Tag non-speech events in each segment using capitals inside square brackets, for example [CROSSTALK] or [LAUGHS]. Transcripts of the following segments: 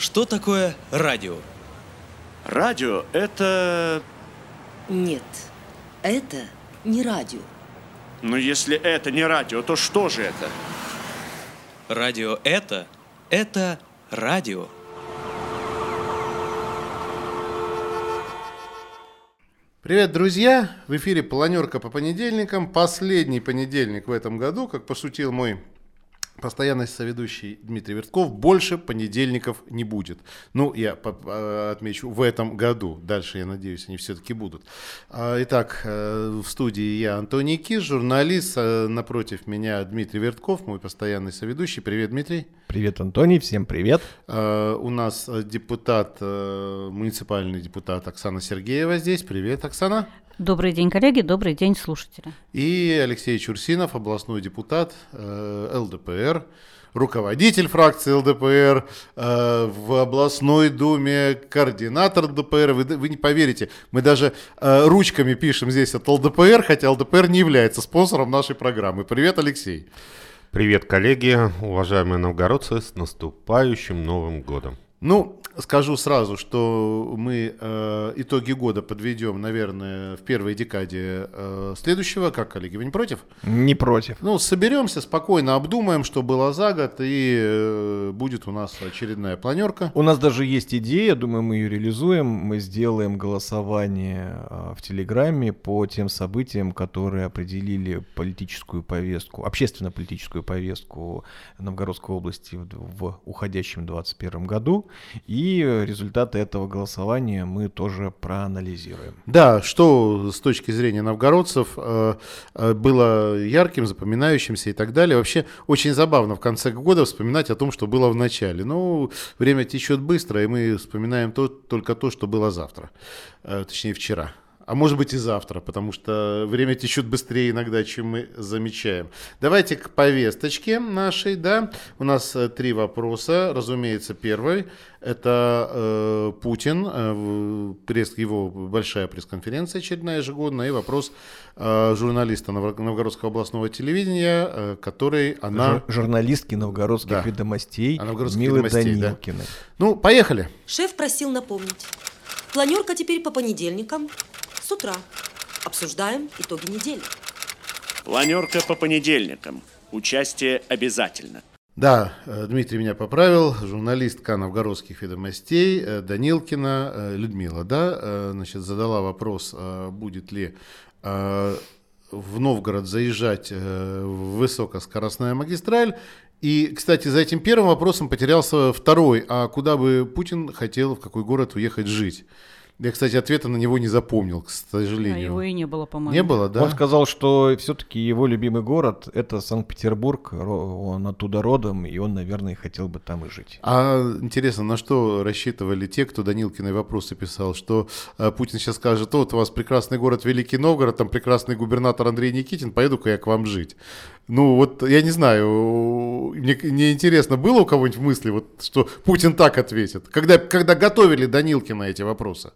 Что такое радио? Радио – это... Нет, это не радио. Но если это не радио, то что же это? Радио это, это радио. Привет, друзья! В эфире «Планерка по понедельникам». Последний понедельник в этом году, как пошутил мой постоянный соведущий Дмитрий Вертков, больше понедельников не будет. Ну, я отмечу, в этом году. Дальше, я надеюсь, они все-таки будут. А, итак, э, в студии я, Антоний Киш, журналист. Э, напротив меня Дмитрий Вертков, мой постоянный соведущий. Привет, Дмитрий. Привет, Антоний, всем привет. А, у нас депутат, э, муниципальный депутат Оксана Сергеева здесь. Привет, Оксана. Добрый день, коллеги, добрый день, слушатели. И Алексей Чурсинов, областной депутат э, ЛДПР, руководитель фракции ЛДПР, э, в областной думе координатор ЛДПР. Вы, вы не поверите, мы даже э, ручками пишем здесь от ЛДПР, хотя ЛДПР не является спонсором нашей программы. Привет, Алексей. Привет, коллеги, уважаемые новгородцы, с наступающим Новым годом. Ну, скажу сразу, что мы э, итоги года подведем, наверное, в первой декаде э, следующего. Как, коллеги, вы не против? Не против. Ну, соберемся, спокойно обдумаем, что было за год, и э, будет у нас очередная планерка. У нас даже есть идея, думаю, мы ее реализуем. Мы сделаем голосование э, в Телеграме по тем событиям, которые определили политическую повестку, общественно-политическую повестку Новгородской области в, в уходящем 2021 году. И результаты этого голосования мы тоже проанализируем. Да, что с точки зрения новгородцев э, э, было ярким, запоминающимся и так далее. Вообще очень забавно в конце года вспоминать о том, что было в начале. Ну, время течет быстро, и мы вспоминаем то, только то, что было завтра, э, точнее вчера а может быть и завтра, потому что время течет быстрее иногда, чем мы замечаем. Давайте к повесточке нашей, да. У нас э, три вопроса. Разумеется, первый это э, Путин, э, пресс, его большая пресс-конференция очередная ежегодная, и вопрос э, журналиста Новгородского областного телевидения, э, который она... Жур- журналистки Новгородских да. ведомостей а Милы Данилкиной. Да. Ну, поехали. Шеф просил напомнить. Планерка теперь по понедельникам с утра. Обсуждаем итоги недели. Планерка по понедельникам. Участие обязательно. Да, э, Дмитрий меня поправил, журналистка новгородских ведомостей э, Данилкина э, Людмила, да, значит, задала вопрос, будет ли в Новгород заезжать высокоскоростная магистраль. И, кстати, за этим первым вопросом потерялся второй, а куда бы Путин хотел, в какой город уехать жить. Я, кстати, ответа на него не запомнил, к сожалению. А его и не было, по-моему. Не было, да? Он сказал, что все-таки его любимый город — это Санкт-Петербург, он оттуда родом, и он, наверное, хотел бы там и жить. А интересно, на что рассчитывали те, кто Данилкиной вопросы писал, что а, Путин сейчас скажет, вот у вас прекрасный город Великий Новгород, там прекрасный губернатор Андрей Никитин, поеду-ка я к вам жить. Ну вот, я не знаю, мне, мне интересно, было у кого-нибудь в мысли, вот, что Путин так ответит, когда, когда готовили Данилкина эти вопросы?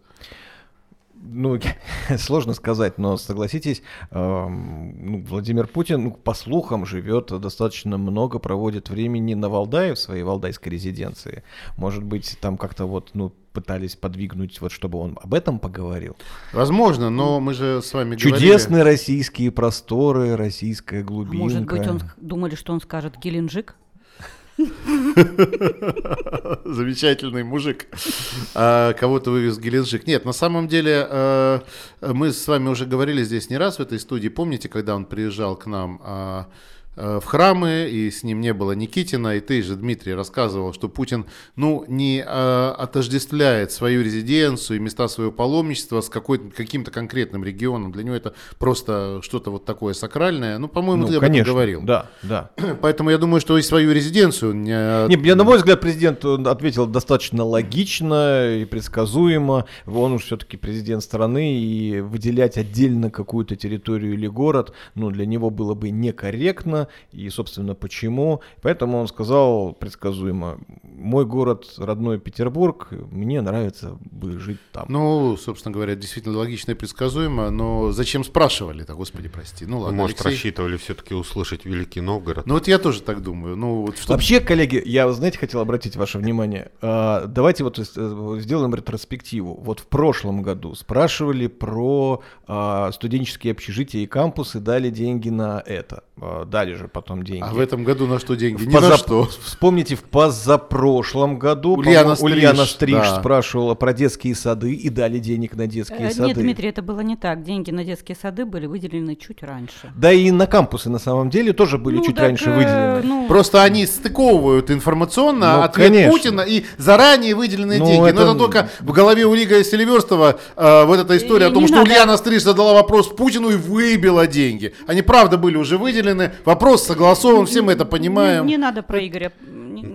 Ну, [LAUGHS] сложно сказать, но согласитесь, э, ну, Владимир Путин, ну, по слухам, живет достаточно много, проводит времени на Валдае, в своей валдайской резиденции. Может быть, там как-то вот, ну, пытались подвигнуть, вот чтобы он об этом поговорил. Возможно, но мы же с вами Чудесные говорили... российские просторы, российская глубинка. Может быть, он думали, что он скажет Геленджик? Замечательный мужик. А, кого-то вывез Геленджик. Нет, на самом деле а, мы с вами уже говорили здесь не раз в этой студии. Помните, когда он приезжал к нам? Э, в храмы, и с ним не было Никитина, и ты же, Дмитрий, рассказывал, что Путин, ну, не э, отождествляет свою резиденцию и места своего паломничества с какой каким-то конкретным регионом. Для него это просто что-то вот такое сакральное. Ну, по-моему, ну, ты конечно, об этом говорил. Да, да. [CLEARS THROAT] Поэтому я думаю, что и свою резиденцию... Не, не, я, на мой взгляд, президент ответил достаточно логично и предсказуемо. Он уж все-таки президент страны, и выделять отдельно какую-то территорию или город, ну, для него было бы некорректно и, собственно, почему. Поэтому он сказал предсказуемо, мой город родной Петербург, мне нравится бы жить там. Ну, собственно говоря, действительно логично и предсказуемо, но зачем спрашивали-то, господи, прости. Ну ладно, Может, Алексей. рассчитывали все-таки услышать Великий Новгород. Ну вот я тоже так думаю. Ну, вот что... Вообще, коллеги, я, знаете, хотел обратить ваше внимание. А, Давайте вот э, сделаем ретроспективу. Вот в прошлом году спрашивали про а, студенческие общежития и кампусы, дали деньги на это. А, Дали же потом деньги. А в этом году на что деньги? В Ни на позап- что. Вспомните, в позапрошлом году Ульяна по-моему, Ульяна Стриж, Стриж да. спрашивала про детские сады и дали денег на детские Э, сады. Нет, Дмитрий, это было не так. Деньги на детские сады были выделены чуть раньше. Да и на кампусы на самом деле тоже были Ну, чуть так, раньше э, выделены. ну, Просто они стыковывают информационно Ну, ответ конечно. Путина и заранее выделенные Ну, деньги. Но это- это только в голове у Лига Селиверстова э, вот эта история И о том, что надо. Ульяна Стриж задала вопрос Путину и выбила деньги. Они правда были уже выделены, вопрос согласован, все мы это понимаем. Не, не надо про Игоря.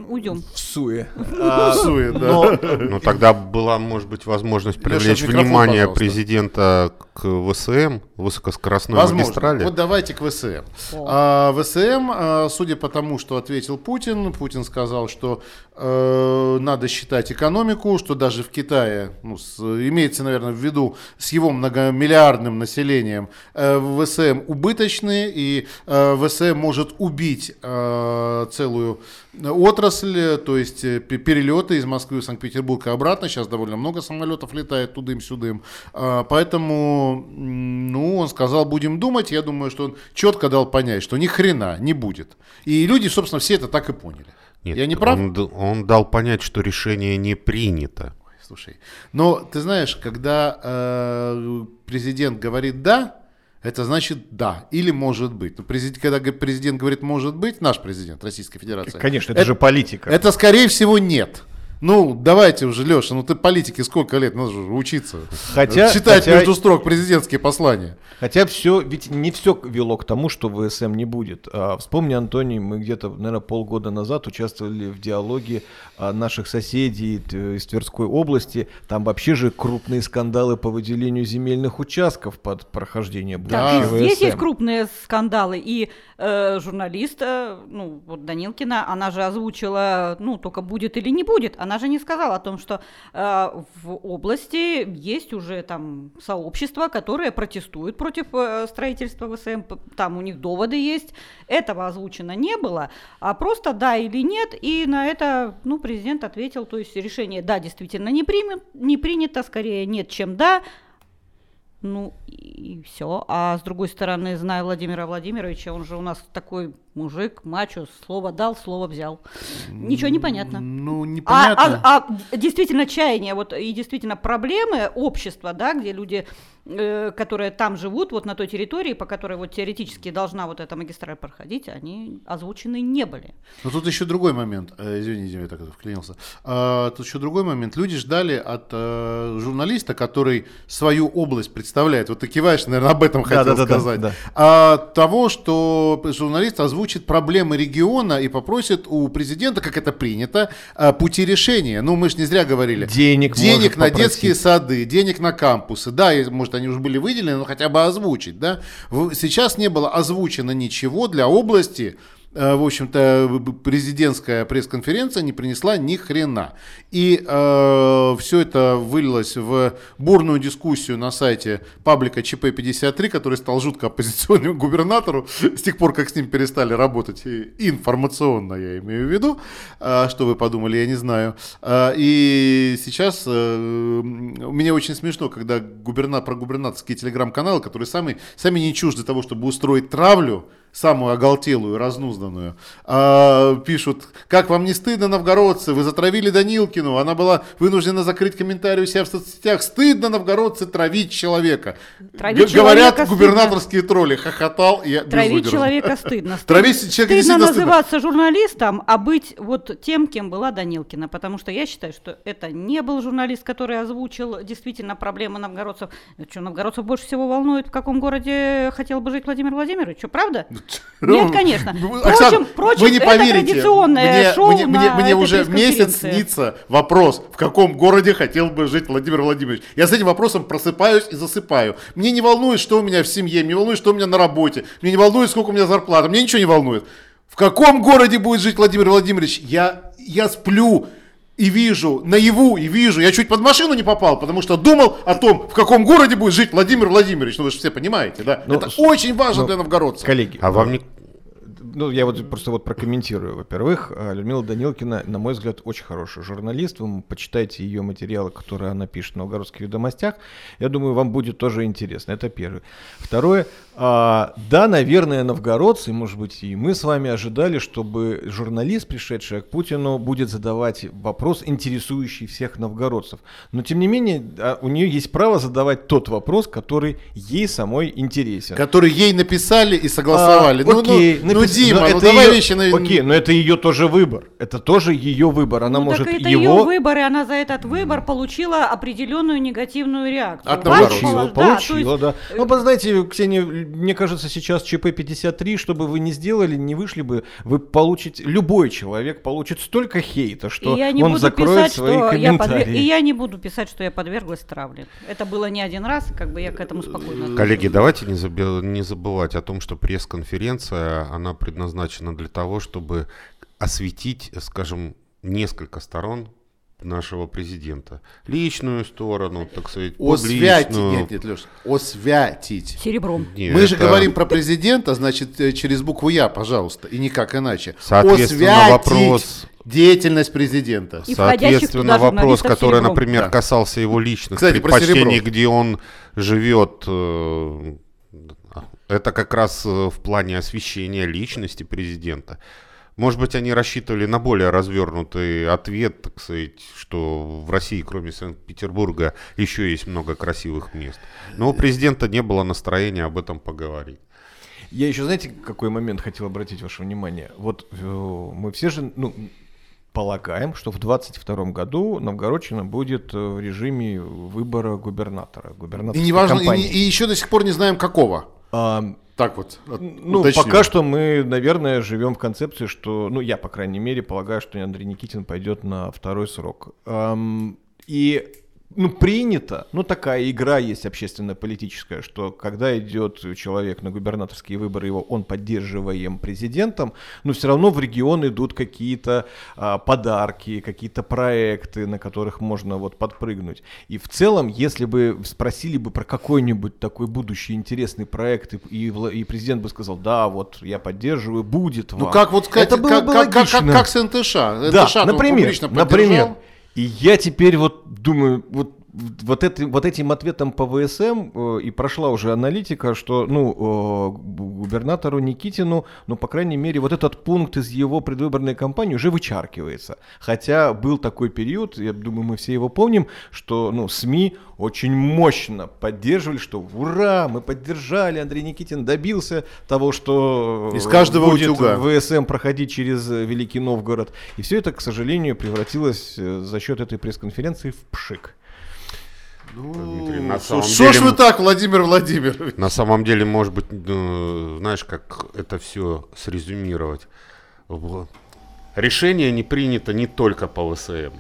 Уйдем. В суе. [LAUGHS] Сует, да. Но Ну, тогда была, может быть, возможность Леша, привлечь микрофон, внимание пожалуйста. президента к ВСМ, высокоскоростной Возможно. магистрали. Вот давайте к ВСМ. А, ВСМ, а, судя по тому, что ответил Путин, Путин сказал, что э, надо считать экономику, что даже в Китае, ну, с- имеется, наверное, в виду с его многомиллиардным населением, э, ВСМ убыточный, и э, ВСМ может убить э, целую отрасль, то есть э, пе- перелеты из Москвы в Санкт-Петербург и обратно. Сейчас довольно много самолетов летает тудым-сюдым. А, Поэтому, м, ну, он сказал, будем думать. Я думаю, что он четко дал понять, что ни хрена не будет. И люди, собственно, все это так и поняли. Нет, Я не прав? Он, он дал понять, что решение не принято. Слушай, но ты знаешь, когда э, президент говорит да, это значит да или может быть. Но президент, когда президент говорит может быть, наш президент Российской Федерации. Конечно, это же политика. Это скорее всего нет. Ну, давайте уже, Леша, ну ты политике сколько лет, надо же учиться. Хотя- Читать хотя- между строк президентские послания. Хотя все, ведь не все вело к тому, что ВСМ не будет. А, вспомни, Антоний, мы где-то, наверное, полгода назад участвовали в диалоге а, наших соседей из Тверской области. Там вообще же крупные скандалы по выделению земельных участков под прохождение Да. будущего Здесь ВСМ. есть крупные скандалы. И э, журналист, э, ну, вот Данилкина, она же озвучила, ну, только будет или не будет. Она же не сказала о том, что э, в области есть уже там сообщества, которые протестуют против э, строительства ВСМ. Там у них доводы есть. Этого озвучено не было, а просто да или нет. И на это, ну, президент ответил, то есть решение да, действительно не, примет, не принято, скорее нет, чем да. Ну и все. А с другой стороны, зная Владимира Владимировича, он же у нас такой мужик, мачо, слово дал, слово взял. Ничего не понятно. Ну, А, непонятно. а- а действительно чаяние, вот и действительно проблемы общества, да, где люди, э, которые там живут, вот на той территории, по которой вот теоретически должна вот эта магистраль проходить, они озвучены не были. Но тут еще другой момент. Э, Извините, я так это вклинился. А, тут еще другой момент. Люди ждали от э, журналиста, который свою область представляет. Вот ты киваешь, наверное, об этом хотел да-да-да, сказать. да. А, того, что журналист озвучит проблемы региона и попросит у президента, как это принято, э, пути решения. Ну, мы же не зря говорили. Денег Денег на попросить. детские сады, денег на кампусы. Да, может, они уже были выделены, но хотя бы озвучить. Да? Сейчас не было озвучено ничего для области. Э, В общем-то, президентская пресс-конференция не принесла ни хрена. И все это вылилось в бурную дискуссию на сайте паблика ЧП-53, который стал жутко оппозиционным [LAUGHS] губернатору с тех пор, как с ним перестали работать информационно, я имею в виду. А, Что вы подумали, я не знаю. А, И сейчас э, мне очень смешно, когда губерна, про губернаторские телеграм-каналы, которые сами, сами не чужды того, чтобы устроить травлю, самую оголтелую, разнузданную, а, пишут, как вам не стыдно, новгородцы, вы затравили Данилкину, она была вынуждена закрыть комментарий у себя в соцсетях, стыдно, новгородцы, травить человека. Травить Г- Говорят человека губернаторские тролли, хохотал, я Травить безудержно. человека стыдно. [LAUGHS] Травить человека стыдно. называться журналистом, а быть вот тем, кем была Данилкина. Потому что я считаю, что это не был журналист, который озвучил действительно проблемы новгородцев. Что, новгородцев больше всего волнует, в каком городе хотел бы жить Владимир Владимирович? Что, правда? [LAUGHS] Нет, конечно. Ну, Впрочем, Оксана, впрочем, вы не это поверите, традиционное мне, шоу мне, мне, мне уже месяц снится вопрос, в каком городе хотел бы жить Владимир Владимирович. Я с этим вопросом просыпаюсь и засыпаю. Мне не волнует, что у меня в семье, мне не волнует, что у меня на работе, мне не волнует, сколько у меня зарплата, мне ничего не волнует. В каком городе будет жить Владимир Владимирович? Я, я сплю и вижу, наяву и вижу, я чуть под машину не попал, потому что думал о том, в каком городе будет жить Владимир Владимирович. Ну вы же все понимаете, да? Ну, Это с- очень важно ну, для новгородцев. Коллеги, А вам не... Ну, я вот просто вот прокомментирую. Во-первых, э, Людмила Данилкина, на мой взгляд, очень хороший журналист. Вы почитайте ее материалы, которые она пишет в «Новгородских ведомостях». Я думаю, вам будет тоже интересно. Это первое. Второе. а, да, наверное, новгородцы, может быть, и мы с вами ожидали, чтобы журналист, пришедший к Путину, будет задавать вопрос, интересующий всех новгородцев. Но, тем не менее, а, у нее есть право задавать тот вопрос, который ей самой интересен. Которые ей написали и согласовали. А, ну, окей, ну, ну, напис- Дима, ну это давай её- вещи на... Окей, но это ее тоже выбор. Это тоже ее выбор. Она ну, может так это его... ее выбор, и она за этот выбор получила определенную негативную реакцию. От. Получила, да, получила, есть, да. Ну, вы знаете, Ксения, мне кажется, сейчас ЧП-53, что бы вы ни сделали, не вышли бы, вы получите, любой человек получит столько хейта, что я не он буду закроет писать, свои что я подвер- комментарии. И я не буду писать, что я подверглась травле. Это было не один раз, как бы я к этому спокойно отношусь. Коллеги, давайте не, заби- не забывать о том, что пресс-конференция, она предназначена для того, чтобы осветить, скажем, несколько сторон нашего президента. Личную сторону, так сказать, Освятить. публичную. Нет, нет, Леш, освятить. Серебром. Не, Мы же это, говорим про президента, значит, э, через букву Я, пожалуйста, и никак иначе. Соответственно, Освятить вопрос- деятельность президента. И Соответственно, вопрос, который, серебром. например, Да. касался его личных Кстати, предпочтений, где он живет, э, это как раз э, в плане освещения личности президента. Может быть, они рассчитывали на более развернутый ответ, так сказать, что в России, кроме Санкт-Петербурга, еще есть много красивых мест. Но у президента не было настроения об этом поговорить. Я еще, знаете, какой момент хотел обратить ваше внимание? Вот э, мы все же, ну, полагаем, что в 22 году Новгородчина будет э, в режиме выбора губернатора. И неважно, и, и еще до сих пор не знаем какого. А, Так вот. от- Ну, уточню. пока что мы, наверное, живем в концепции, что, ну, я, по крайней мере, полагаю, что Андрей Никитин пойдет на второй срок. Ам, и, ну, принято, ну, такая игра есть общественно-политическая, что когда идет человек на губернаторские выборы, его он поддерживаем президентом, но все равно в регион идут какие-то а, подарки, какие-то проекты, на которых можно вот подпрыгнуть. И в целом, если бы спросили бы про какой-нибудь такой будущий интересный проект, и, и и президент бы сказал, да, вот я поддерживаю, будет Ну вам». как вот сказать, Это было как, бы как, как, как, как с НТШ. Да, НТШ -то он например, например. И я теперь вот думаю, вот, вот, этим, вот этим ответом по ВСМ э, и прошла уже аналитика, что, ну, э, гу- губернатору Никитину, ну, по крайней мере, вот этот пункт из его предвыборной кампании уже вычаркивается. Хотя был такой период, я думаю, мы все его помним, что, ну, СМИ очень мощно поддерживали, что ура, мы поддержали, Андрей Никитин добился того, что Из каждого будет утюга. ВСМ проходить через э, Великий Новгород. И все это, к сожалению, превратилось э, за счет этой пресс-конференции в пшик. Дмитрий, на Что самом ж деле- вы так, Владимир Владимирович? На самом деле, может быть, э, знаешь, как это все срезюмировать. Решение не принято не только по ВСМ.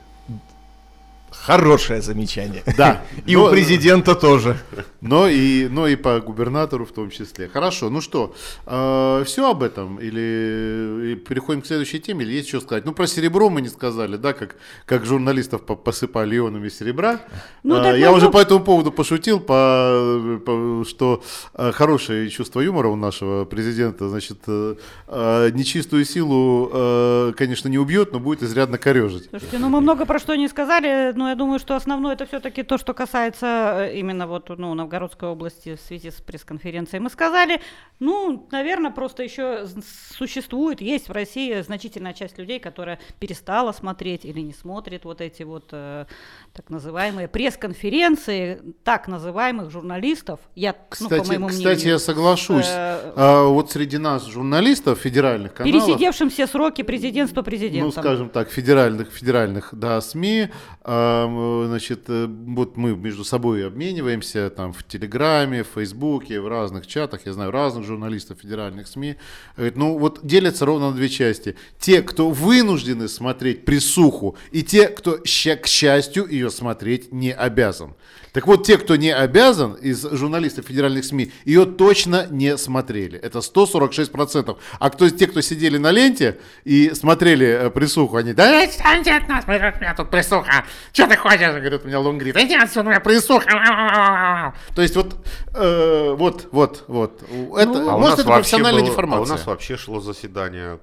Хорошее замечание. Да. И Но- у президента тоже. Но и, но и по губернатору в том числе. Хорошо, ну что, все об этом? Или переходим к следующей теме? Или есть что сказать? Ну, про серебро мы не сказали, да, как, как журналистов по- посыпали ионами серебра. Ну, А, так Я уже по этому поводу пошутил, по, по- что а, хорошее чувство юмора у нашего президента, значит, э, а, нечистую силу, э, конечно, не убьет, но будет изрядно корежить. Слушайте, ну мы много про что не сказали, но я думаю, что основное это все-таки то, что касается э, именно вот, ну, Новгородской области в связи с пресс-конференцией. Мы сказали, ну, наверное, просто еще существует, есть в России значительная часть людей, которая перестала смотреть или не смотрит вот эти вот э, так называемые пресс-конференции так называемых журналистов. Я, ну, по Кстати, моему кстати, мнению, я соглашусь. э, А, вот среди нас, журналистов федеральных каналов, пересидевшим все сроки президентства президентом. ну, скажем так, федеральных, федеральных, да, СМИ, м, значит, э, вот мы между собой обмениваемся там в Телеграме, в Фейсбуке, в разных чатах, я знаю разных журналистов федеральных СМИ. Говорит, ну вот делятся ровно на две части. Те, кто вынуждены смотреть присуху, и те, кто, к счастью, ее смотреть не обязан. Так вот, те, кто не обязан из журналистов федеральных СМИ, ее точно не смотрели. Это 146%. А кто, те, кто сидели на ленте и смотрели э, присуху, они, да отстаньте от нас, меня тут присуха. Что ты хочешь? Говорит, у меня лонгрид. Иди отсюда, у меня присуха. То есть вот, э, вот, вот, вот. Это, А у может, это профессиональная было- деформация. А у нас вообще шло заседание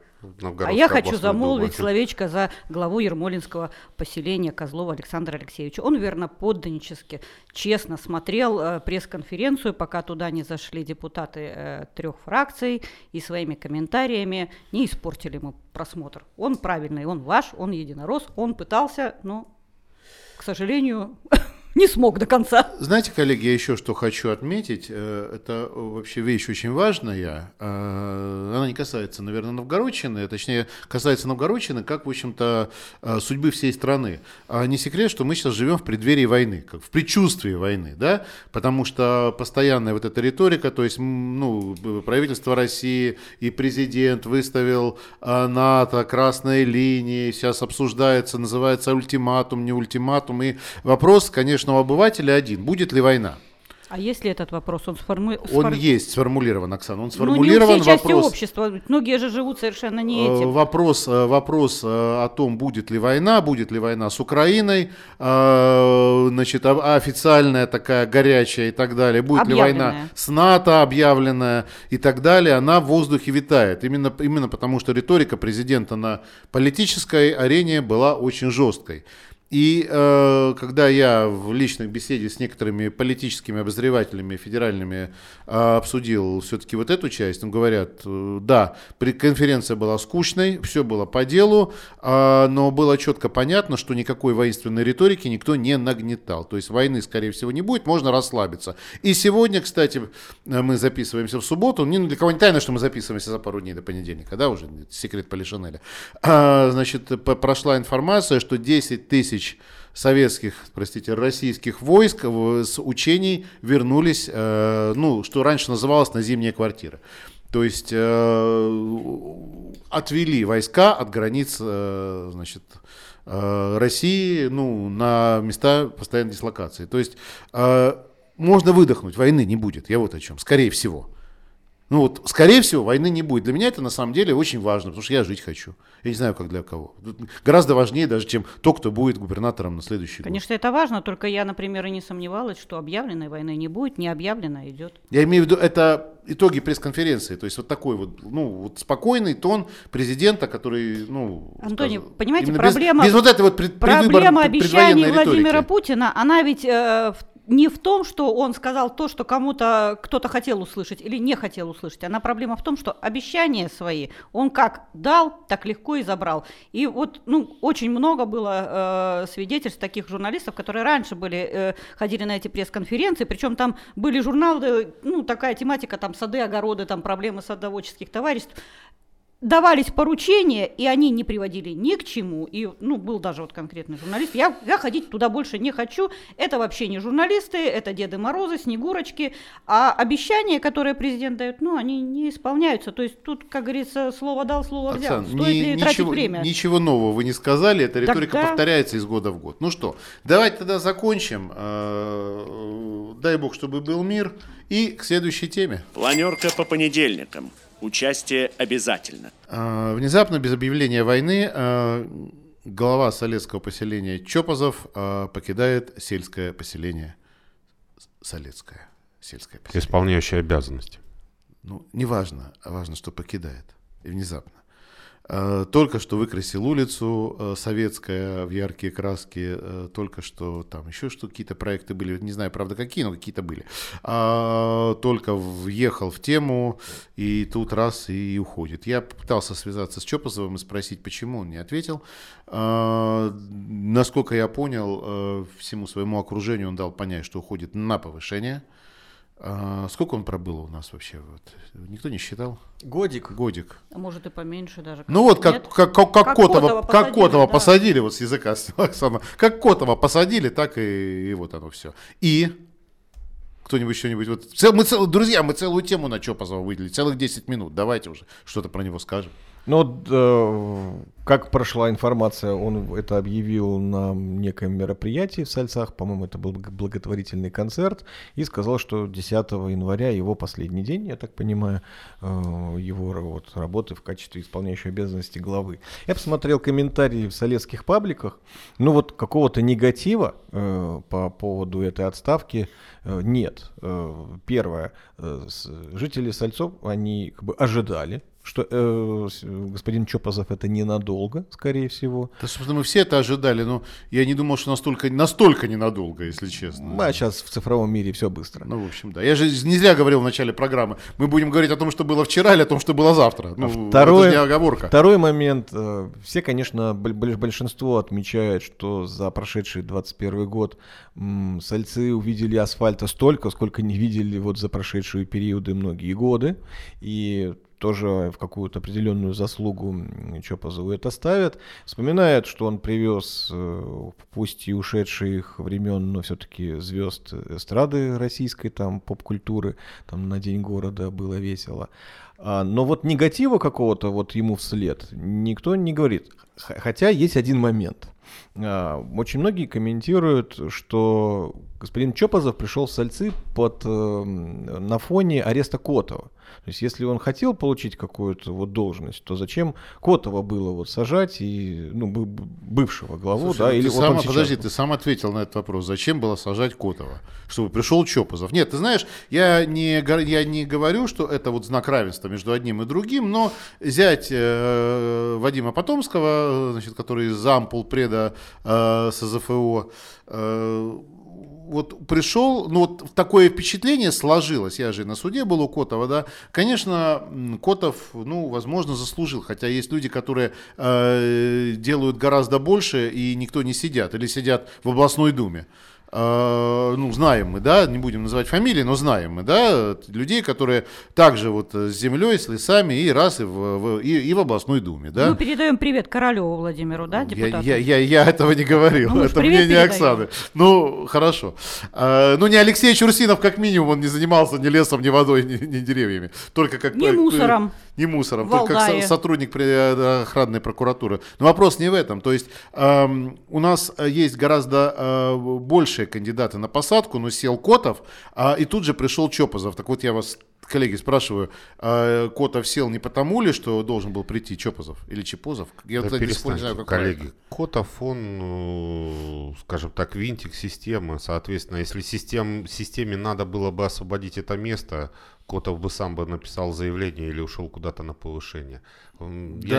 А я хочу замолвить думы. словечко за главу Ермолинского поселения Козлова Александра Алексеевича. Он, верно, подданнически, честно смотрел э, пресс-конференцию, пока туда не зашли депутаты э, трех фракций и своими комментариями не испортили ему просмотр. Он правильный, он ваш, он единорос, он пытался, но, к сожалению, [LAUGHS] не смог до конца. Знаете, коллеги, я еще что хочу отметить. Э, Это вообще вещь очень важная. Э, Она не касается, наверное, Новгородчины, а точнее, касается Новгородчины как, в общем-то, э, судьбы всей страны. А не секрет, что мы сейчас живем в преддверии войны, как в предчувствии войны, да? Потому что постоянная вот эта риторика, то есть, ну, правительство России и президент выставил НАТО, красные линии, сейчас обсуждается, называется ультиматум, не ультиматум. И вопрос, конечно, у обывателя один. Будет ли война? А если этот вопрос, он сформулирован? Он есть сформулирован, Оксана. Он Ну, не у сформулирован всей части вопрос. общества. Многие же живут совершенно не э, этим. Вопрос, э, вопрос э, о том, будет ли война, будет ли война с Украиной, значит, официальная такая горячая и так далее, будет ли война с НАТО объявленная и так далее, она в воздухе витает. Именно, именно потому, что риторика президента на политической арене была очень жесткой. И э, когда я в личной беседе с некоторыми политическими обозревателями федеральными э, обсудил все-таки вот эту часть, им говорят, э, да, конференция была скучной, все было по делу, а, но было четко понятно, что никакой воинственной риторики никто не нагнетал. То есть войны, скорее всего, не будет, можно расслабиться. И сегодня, кстати, э, мы записываемся в субботу, ну, для кого не тайно, что мы записываемся за пару дней до понедельника, да, уже секрет Полишинеля. А, значит, прошла информация, что 10 тысяч советских, простите, российских войск с учений вернулись, э, ну, что раньше называлось на зимние квартиры. То есть э, отвели войска от границ, э, значит, России, ну, на места постоянной дислокации. То есть можно выдохнуть, войны не будет, я вот о чем, скорее всего. Ну вот, скорее всего, войны не будет. Для меня это на самом деле очень важно, потому что я жить хочу. Я не знаю, как для кого. Гораздо важнее даже, чем то, кто будет губернатором на следующий год. Конечно, это важно, только я, например, и не сомневалась, что объявленной войны не будет, не объявлена идет. Я имею в виду, это итоги пресс-конференции. То есть вот такой вот, ну, вот спокойный тон президента, который, ну... Антоний, скажем, понимаете, именно без- проблема- Без, вот этой вот пред, Проблема предвыбор- обещаний Владимира риторики. Путина, она ведь э, в- не в том, что он сказал то, что кому-то кто-то хотел услышать или не хотел услышать. Она проблема в том, что обещания свои он как дал, так легко и забрал. И вот ну, очень много было э, свидетельств таких журналистов, которые раньше были, э, ходили на эти пресс-конференции, причем там были журналы, ну такая тематика, там сады, огороды, там проблемы садоводческих товариществ давались поручения, и они не приводили ни к чему. И, ну, был даже вот конкретный журналист. Я, я ходить туда больше не хочу. Это вообще не журналисты, это Деды Морозы, Снегурочки. А обещания, которые президент дает, ну, они не исполняются. То есть тут, как говорится, слово дал, слово взял. Оксан, Стоит ни- ли тратить ничего, время? ничего нового вы не сказали, эта риторика Тогда- повторяется из года в год. Ну что, давайте тогда закончим. Э, Дай бог, чтобы был мир. И к следующей теме. Планерка по понедельникам. Участие обязательно. А, Внезапно, без объявления войны, а, глава солецкого поселения Чопозов а, покидает сельское поселение. Солецкое. Сельское поселение. Исполняющий обязанности. Ну, неважно, а важно, что покидает. И внезапно. Э, Только что выкрасил улицу э, советская в яркие краски, э, только что там еще что какие-то проекты были, не знаю, правда, какие, но какие-то были. А, Только въехал в тему, и тут раз и уходит. Я попытался связаться с Чопозовым и спросить, почему, он не ответил. А, Насколько я понял, всему своему окружению он дал понять, что уходит на повышение. А сколько он пробыл у нас вообще? Вот? Никто не считал? Годик. Годик. А может и поменьше даже. Ну вот как, Нет? как, как, как Как Котова, Котова как посадили, Котова да. посадили, вот с языка, Оксана, [LAUGHS] как Котова посадили, так и, и вот оно все. И кто-нибудь что-нибудь, вот, цел- мы цел- друзья, мы целую тему на Чопозова выделили, целых 10 минут, давайте уже что-то про него скажем. Ну, вот, э, как прошла информация, он это объявил на некоем мероприятии в Сальцах, по-моему, это был благотворительный концерт, и сказал, что 10 января его последний день, я так понимаю, э, его вот, работы в качестве исполняющей обязанности главы. Я посмотрел комментарии в советских пабликах, ну вот какого-то негатива э, по поводу этой отставки э, нет. Э, первое, э, жители Сальцов, они как бы ожидали, что э, господин Чопозов это ненадолго, скорее всего. Да, собственно, мы все это ожидали, но я не думал, что настолько, настолько ненадолго, если честно. А сейчас в цифровом мире все быстро. Ну, в общем, да. Я же не зря говорил в начале программы. Мы будем говорить о том, что было вчера, или о том, что было завтра. Ну, Второе, это же не оговорка. второй момент. э, Все, конечно, боль- боль- большинство отмечает, что за прошедший 21 год м, сальцы увидели асфальта столько, сколько не видели вот за прошедшие периоды многие годы. И тоже в какую-то определенную заслугу Чопозову это ставят. Вспоминают, что он привез, э, пусть и ушедших времен, но все-таки звезд эстрады российской, там, поп-культуры, там на День города было весело. А, но вот негатива какого-то вот ему вслед никто не говорит. Хотя есть один момент. А, Очень многие комментируют, что господин Чопозов пришел в Сальцы под, э, на фоне ареста Котова. То есть, если он хотел получить какую-то вот должность, то зачем Котова было вот сажать и ну, бы- бы- бывшего главу, Слушай, да, ну или вот сам- сейчас подожди, был. ты сам ответил на этот вопрос. Зачем было сажать Котова? Чтобы пришел Чопозов. Нет, ты знаешь, я не, я не говорю, что это вот знак равенства между одним и другим, но зять э, Вадима Потомского, значит, который зам полпреда э, СЗФО, э, вот пришел, ну вот такое впечатление сложилось, я же на суде был у Котова, да, конечно, Котов, ну, возможно, заслужил, хотя есть люди, которые э, делают гораздо больше и никто не сидят, или сидят в областной думе. Э, ну, знаем мы, да, не будем называть фамилии, но знаем мы, да, людей, которые также вот с землей, с лесами и раз и в, в- и, и в областной думе, да. Мы передаем привет Королеву Владимиру, да, Я, депутату? я, я, я этого не говорил, Ну, это мнение передаем. Оксаны. Ну, хорошо. А, ну, не Алексей Чурсинов, как минимум, он не занимался ни лесом, ни водой, ни, ни деревьями. Только как... Ни э, мусором. Не мусором, только как сотрудник э, охранной прокуратуры. Но вопрос не в этом. То есть эм, у нас э, есть гораздо э, большие кандидаты на посадку, но сел Котов, а, и тут же пришел Чопозов. Так вот я вас, коллеги, спрашиваю, э, Котов сел не потому ли, что должен был прийти Чопозов или Чепозов? Я Да не знаю, как коллеги. правильно. Котов, он, э, скажем так, винтик системы. Соответственно, если систем, системе надо было бы освободить это место, Котов бы сам бы написал заявление или ушел куда-то на повышение. Я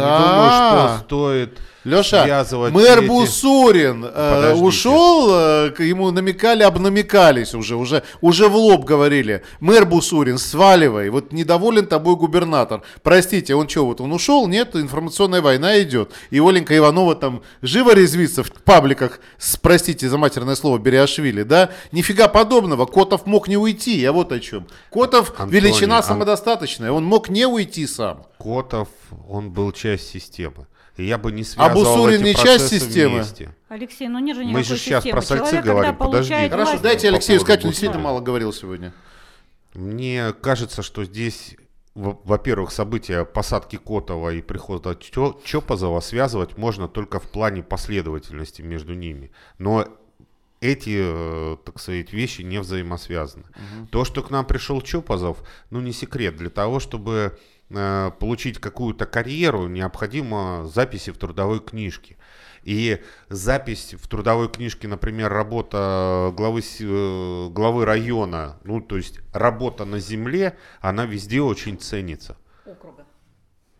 Да. не думаю, что стоит Леша, связывать мэр эти- Бусурин э, ушел, э, ему намекали, обнамекались уже, уже, уже в лоб говорили. Мэр Бусурин, сваливай, вот недоволен тобой губернатор. Простите, он что, вот он ушел? Нет, информационная война идет. И Оленька Иванова там живо резвится в пабликах, с, простите за матерное слово, Бериашвили, да? Нифига подобного, Котов мог не уйти, я вот о чем. Котов Антоний, величина Ан- самодостаточная, он мог не уйти сам. Котов, он был часть системы. И я бы не связывал Бусурин эти не часть процессы системы? вместе. Алексей, ну нет же Мы никакой же сейчас системы. про сальцы Человек, говорим, подожди. Хорошо, власть- дайте Алексею сказать, он действительно мало говорил сегодня. Мне кажется, что здесь, во- во-первых, события посадки Котова и прихода Чо- Чопозова связывать можно только в плане последовательности между ними. Но эти, э, так сказать, вещи не взаимосвязаны. То, что к нам пришел Чопозов, ну не секрет. Для того, чтобы получить какую-то карьеру, необходимо записи в трудовой книжке. И запись в трудовой книжке, например, работа главы, с- э, главы района, ну то есть работа на земле, она везде очень ценится.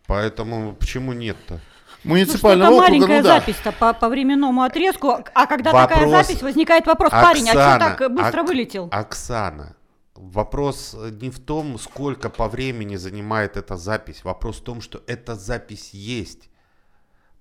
Поэтому почему нет-то? Ну, Муниципального что-то округа, маленькая ну да. запись-то по, по временному отрезку, а когда такая Вопрос- запись, возникает вопрос, парень, а что Оксана, так быстро Ок- вылетел? Оксана, вопрос не в том, сколько по времени занимает эта запись. Вопрос в том, что эта запись есть.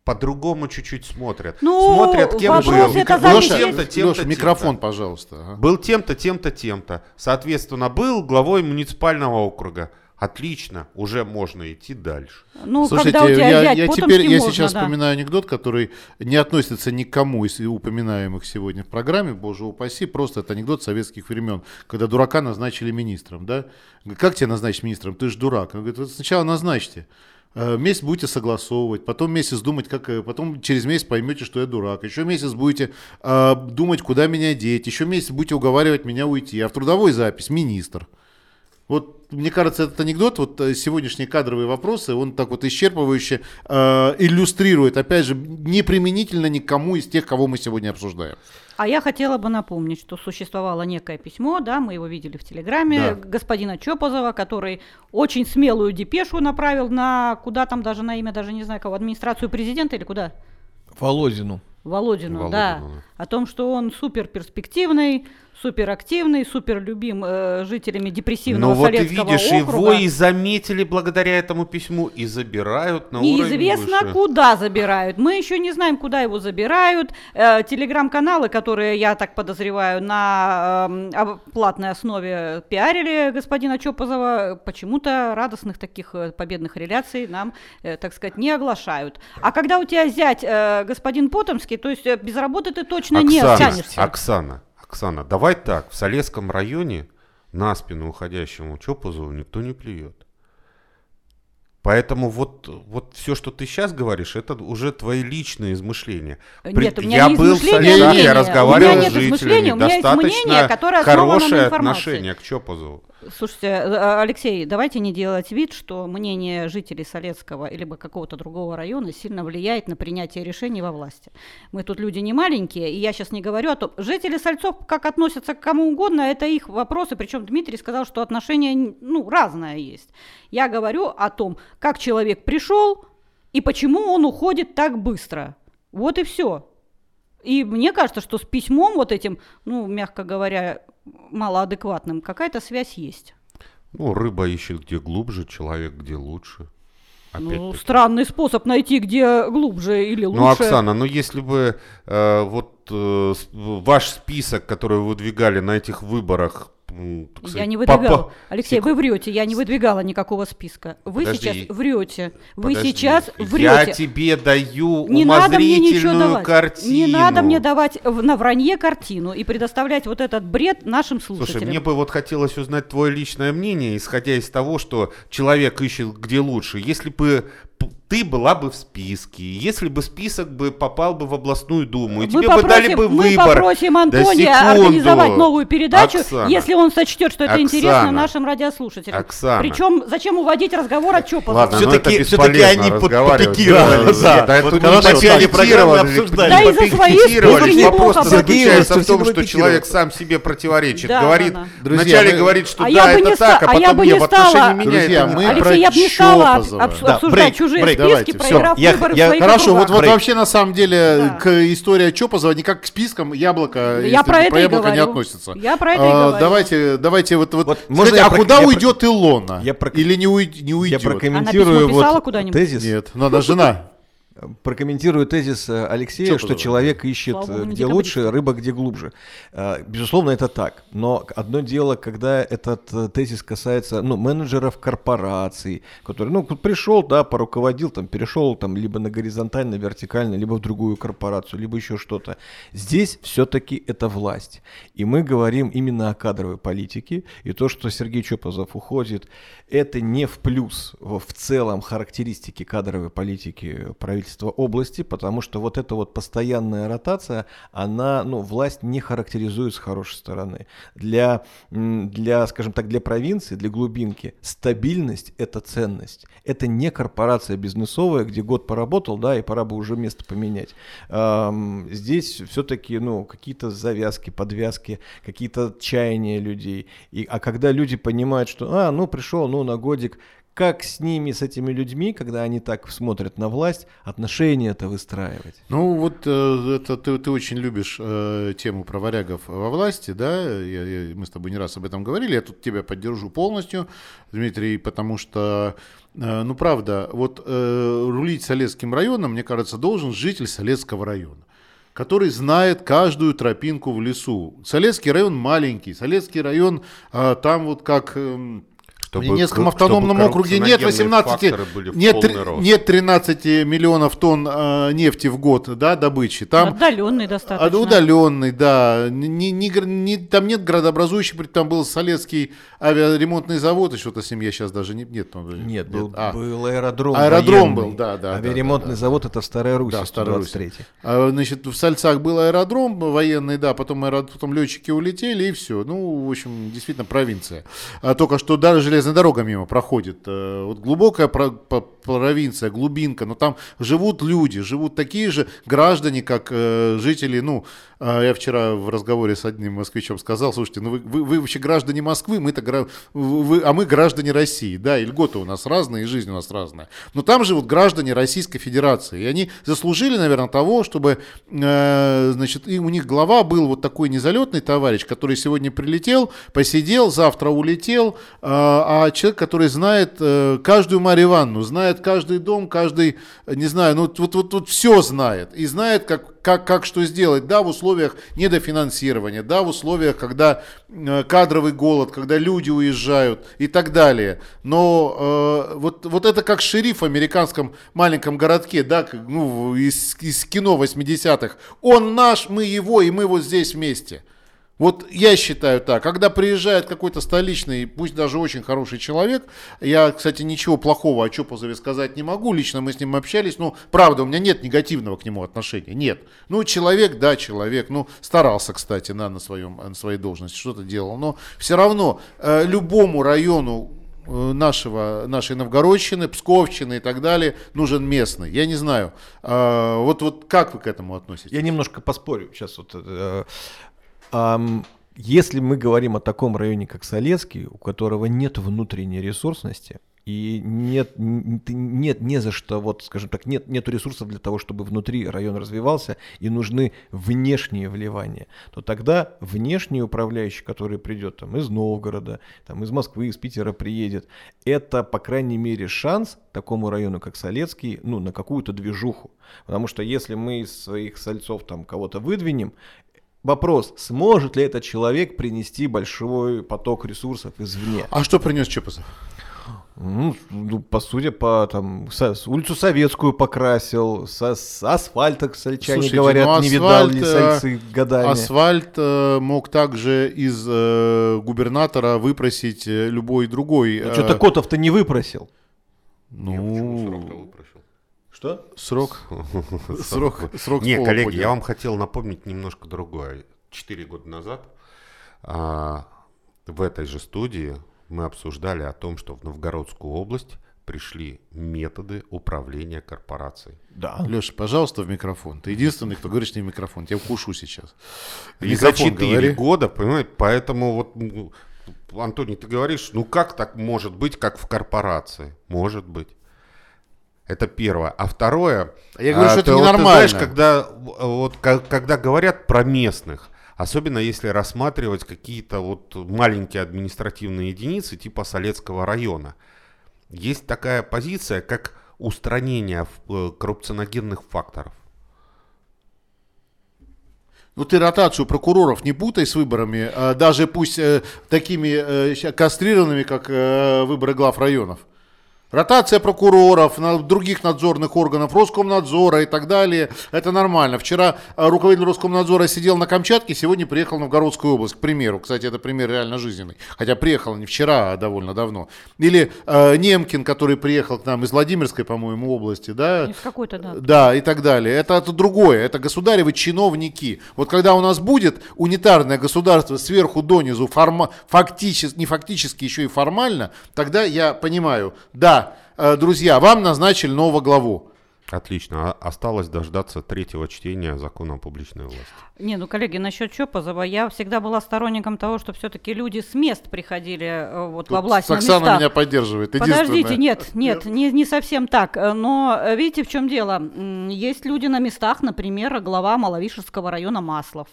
по-другому чуть-чуть смотрят. Ну, смотрят, кем был. это Был зависит- тем-то, тем-то, Леша, тем-то. микрофон, пожалуйста. ага. Был тем-то, тем-то, тем-то. Соответственно, был главой муниципального округа. Отлично, уже можно идти дальше. Ну, Слушайте, когда у тебя я, я теперь я можно, сейчас да. вспоминаю анекдот, который не относится никому из упоминаемых сегодня в программе, боже упаси, просто это анекдот советских времен, когда дурака назначили министром, да? Как тебя назначить министром? Ты же дурак. Он говорит, «Вот сначала назначьте. Э, Месяц будете согласовывать, потом месяц думать, как, э, потом через месяц поймете, что я дурак. Еще месяц будете э, думать, куда меня деть. Еще месяц будете уговаривать меня уйти. А в трудовой запись министр. Вот, мне кажется, этот анекдот, вот э, сегодняшние кадровые вопросы, он так вот исчерпывающе э, иллюстрирует, опять же, неприменительно никому из тех, кого мы сегодня обсуждаем. А я хотела бы напомнить, что существовало некое письмо, да, мы его видели в Телеграме, Да. господина Чопозова, который очень смелую депешу направил на, куда там даже на имя, даже не знаю кого, администрацию президента или куда? Володину. Володину, да. Володину, да. О том, что он супер перспективный, супер активный, супер любим э, жителями депрессивного Но Ну вот советского видишь, округа. его и заметили благодаря этому письму, и забирают на Неизвестно, выше. куда забирают. Мы еще не знаем, куда его забирают. Э, телеграм-каналы, которые, я так подозреваю, на об- платной основе пиарили господина Чопозова, почему-то радостных таких э, победных реляций нам, э, так сказать, не оглашают. А когда у тебя зять э, господин Потомский, то есть э, без работы ты точно не Оксана, останешься. Оксана, Оксана, давай так, в Солесском районе на спину уходящему Чопозову никто не плюет. Поэтому вот, вот все, что ты сейчас говоришь, это уже твои личные измышления. Нет, у меня я не был в мнения. я У меня разговаривал с жителями, у меня есть мнение, которое хорошее отношение к Чопозову. Слушайте, э, Алексей, давайте не делать вид, что мнение жителей Солецкого или какого-то другого района сильно влияет на принятие решений во власти. Мы тут люди не маленькие, и я сейчас не говорю о том, жители Сольцов как относятся к кому угодно, это их вопросы, причем Дмитрий сказал, что отношение ну, разное есть. Я говорю о том, как человек пришел и почему он уходит так быстро. Вот и все. И мне кажется, что с письмом вот этим, ну, мягко говоря, малоадекватным, какая-то связь есть. Ну, рыба ищет где глубже, человек где лучше. Ну, Опять-таки. странный способ найти, где глубже или лучше. Ну, Оксана, ну если бы э, вот э, ваш список, который вы выдвигали на этих выборах, м, так Я сказать, не попа- выдвигала. Алексей, Сек- вы врете, я не выдвигала никакого списка. Вы Подожди. сейчас врете. Вы Подожди, сейчас Я врете. тебе даю Не надо мне ничего умозрительную давать. картину. Не надо мне давать на вранье картину и предоставлять вот этот бред нашим слушателям. Слушай, мне бы вот хотелось узнать твое личное мнение, исходя из того, что человек ищет где лучше. Если бы ты была бы в списке, если бы список бы попал бы в областную думу, и мы тебе попросим, бы дали бы мы выбор. попросим Да Антония секунду. организовать новую передачу, Оксана, если он сочтет, что это Оксана, интересно нашим радиослушателям. Оксана. Причем зачем уводить разговор от Чопова? Ладно, ну всё-таки бесполезно они под- разговаривать. попикировали, Да, да. да, Вот тут хорошо, не в начале программы обсуждали. Да и за свои попикировали. списки Вопрос заключается в том, что человек сам себе противоречит. Да, говорит, да, да. Вначале мы- говорит, что А да, я бы это не так, а потом бы не не в отношении меня это не мы так. Алексей, я бы не стала Да, обсуждать чужие брейк, списки, давайте, проиграв Я- выборы я- в своих Хорошо, вот, округах. вот Брейк. вообще на самом деле Да. к истории Чопозова никак к спискам яблоко, Я про это и яблоко не говорю. относится. Я про это и А, говорю. Давайте, давайте вот, вот, Вот скажите, я а про- куда я про- уйдет Илона? Я про- Или не, уйд- не Я уйдет? прокомментирую письмо писала вот куда-нибудь? тезис. Нет, ну она жена. Прокомментирую тезис э, Алексея, Чё что человек ищет Слава э, где лучше, рыба где глубже. Э, Безусловно, это так. Но одно дело, когда этот тезис касается ну, менеджеров корпораций, которые, ну, пришел, да, поруководил, там, перешел там либо на горизонтально, вертикально, либо в другую корпорацию, либо еще что-то. Здесь все-таки это власть. И мы говорим именно о кадровой политике. И то, что Сергей Чопозов уходит, это не в плюс в в целом характеристики кадровой политики правительства области, потому что вот эта вот постоянная ротация, она, ну, власть не характеризует с хорошей стороны. Для, для, скажем так, для провинции, для глубинки стабильность – это ценность. Это не корпорация бизнесовая, где год поработал, да, и пора бы уже место поменять. Здесь все-таки, ну, какие-то завязки, подвязки, какие-то чаяния людей. И, а когда люди понимают, что, а, ну, пришел, ну, на годик, как с ними, с этими людьми, когда они так смотрят на власть, отношения-то выстраивать? Ну, вот э, это ты, ты очень любишь э, тему про варягов во власти, да? Я- я- мы с тобой не раз об этом говорили. Я тут тебя поддержу полностью, Дмитрий, потому что, э, ну, правда, вот э, рулить Солецким районом, мне кажется, должен житель Солецкого района который знает каждую тропинку в лесу. Солецкий район маленький. Солецкий район э, там вот как... эм, Чтобы в кор- автономном чтобы округе нет коррупционогенные 18, факторы были в нет, нет 13 миллионов тонн э, нефти в год, да, добычи. Там Отдаленный а, достаточно. удаленный, да. Не, не не- там нет градообразующих, при- там был Солецкий авиаремонтный завод, и что-то с ним я сейчас даже не, нет. ну, Нет, был, а. был аэродром. Аэродром военный. был, да, да, Авиаремонтный да, да. завод это в Старой Руси, Да, Руси. 123. А, Значит, в Сальцах был аэродром военный, да, потом, аэро- потом летчики улетели, и все. Ну, в общем, действительно, провинция. А только что даже железная дорога мимо проходит. Э, Вот глубокая провинция, глубинка, но там живут люди, живут такие же граждане, как э, жители, ну, я вчера в разговоре с одним москвичом сказал, слушайте, ну вы, вы, вы вообще граждане Москвы, мы-то, гра- вы, а мы граждане России, да, и льготы у нас разные, и жизнь у нас разная. Но там живут граждане Российской Федерации, и они заслужили, наверное, того, чтобы, э, значит, и у них глава был вот такой незалетный товарищ, который сегодня прилетел, посидел, завтра улетел, э, а человек, который знает э, каждую Марию Ивановну, знает каждый дом, каждый, не знаю, ну вот, вот, вот все знает, и знает, как, как, как что сделать, да, в условиях недофинансирования, да, в условиях, когда э, кадровый голод, когда люди уезжают и так далее. Но э, вот, вот это как шериф в американском маленьком городке, да, ну, из, из кино 80-х. Он наш, мы его, и мы вот здесь вместе. Вот я считаю так, когда приезжает какой-то столичный, пусть даже очень хороший человек, я, кстати, ничего плохого о Чопозове сказать не могу, лично мы с ним общались, ну, правда, у меня нет негативного к нему отношения, нет. Ну, человек, да, человек, ну, старался, кстати, на, на, своем, на своей должности, что-то делал, но все равно э, любому району э, нашего, нашей Новгородщины, Псковщины и так далее нужен местный. Я не знаю, э, вот, вот как вы к этому относитесь? Я немножко поспорю сейчас. Вот, э, если мы говорим о таком районе, как Солецкий, у которого нет внутренней ресурсности, и нет, нет не за что, вот, скажем так, нет, нету ресурсов для того, чтобы внутри район развивался, и нужны внешние вливания, то тогда внешний управляющий, который придет там, из Новгорода, там, из Москвы, из Питера приедет, это, по крайней мере, шанс такому району, как Солецкий, ну, на какую-то движуху. Потому что если мы из своих сальцов там кого-то выдвинем, Вопрос, сможет ли этот человек принести большой поток ресурсов извне? А что принес Чопозов? Ну, ну, по сути, по там со- улицу Советскую покрасил, со, с асфальта, сальчане Слушайте, говорят, ну, не видали асфальт, э, сальцы годами. Асфальт э, мог также из э, губернатора выпросить э, любой другой. Ну, э, Что-то Котов-то не выпросил. Ну, Что? [LAUGHS] срок. Срок, срок Не, коллеги, я вам хотел напомнить немножко другое. Четыре года назад а, в этой же студии мы обсуждали о том, что в Новгородскую область пришли методы управления корпорацией. Да. Леша, пожалуйста, в микрофон. Ты единственный, кто говорит, что не в микрофон. Я укушу сейчас. И за четыре говори. года, понимаете, поэтому вот, ну, Антоний, ты говоришь, ну как так может быть, как в корпорации? Может быть. Это первое. А второе... Я говорю, что это ты вот ты ненормально. знаешь, когда, вот, когда говорят про местных, особенно если рассматривать какие-то вот маленькие административные единицы типа Солецкого района, есть такая позиция, как устранение э, коррупционогенных факторов. Ну ты ротацию прокуроров не путай с выборами, а даже пусть э, такими э, кастрированными, как выборы глав районов. Ротация прокуроров, других надзорных органов, Роскомнадзора и так далее, это нормально. Вчера э, руководитель Роскомнадзора сидел на Камчатке, сегодня приехал в Новгородскую область, к примеру. Кстати, это пример реально жизненный. Хотя приехал не вчера, а довольно давно. Или э, Немкин, который приехал к нам из Владимирской, по-моему, области, да? Из какой-то, да. Да, и так далее. Это, это другое. Это государевы чиновники. Вот когда у нас будет унитарное государство сверху донизу, форма, фактически, не фактически, еще и формально, тогда я понимаю, да, э, друзья, вам назначили нового главу. Отлично. А- Осталось дождаться третьего чтения закона о публичной власти. Не, ну, коллеги, насчет Чопозова, я всегда была сторонником того, что все-таки люди с мест приходили э, вот во Тут власть на Оксана места. меня поддерживает. Подождите, единственная. нет, нет, не, не совсем так. Но э, видите, в чем дело? Есть люди на местах, например, глава Маловишерского района Маслов.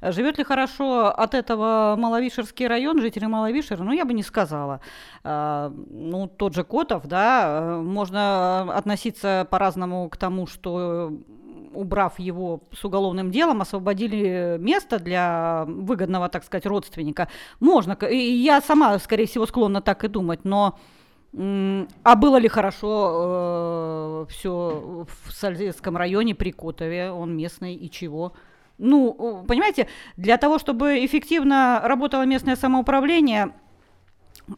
Э, Живет ли хорошо от этого Маловишерский район, жители Маловишера? Ну, я бы не сказала. А, Ну, тот же Котов, да, э, можно относиться по-разному к тому, что э, убрав его с уголовным делом, освободили место для выгодного, так сказать, родственника. Можно, и я сама, скорее всего, склонна так и думать, но а было ли хорошо все в Сальском районе при Котове, он местный и чего? Ну, понимаете, для того, чтобы эффективно работало местное самоуправление,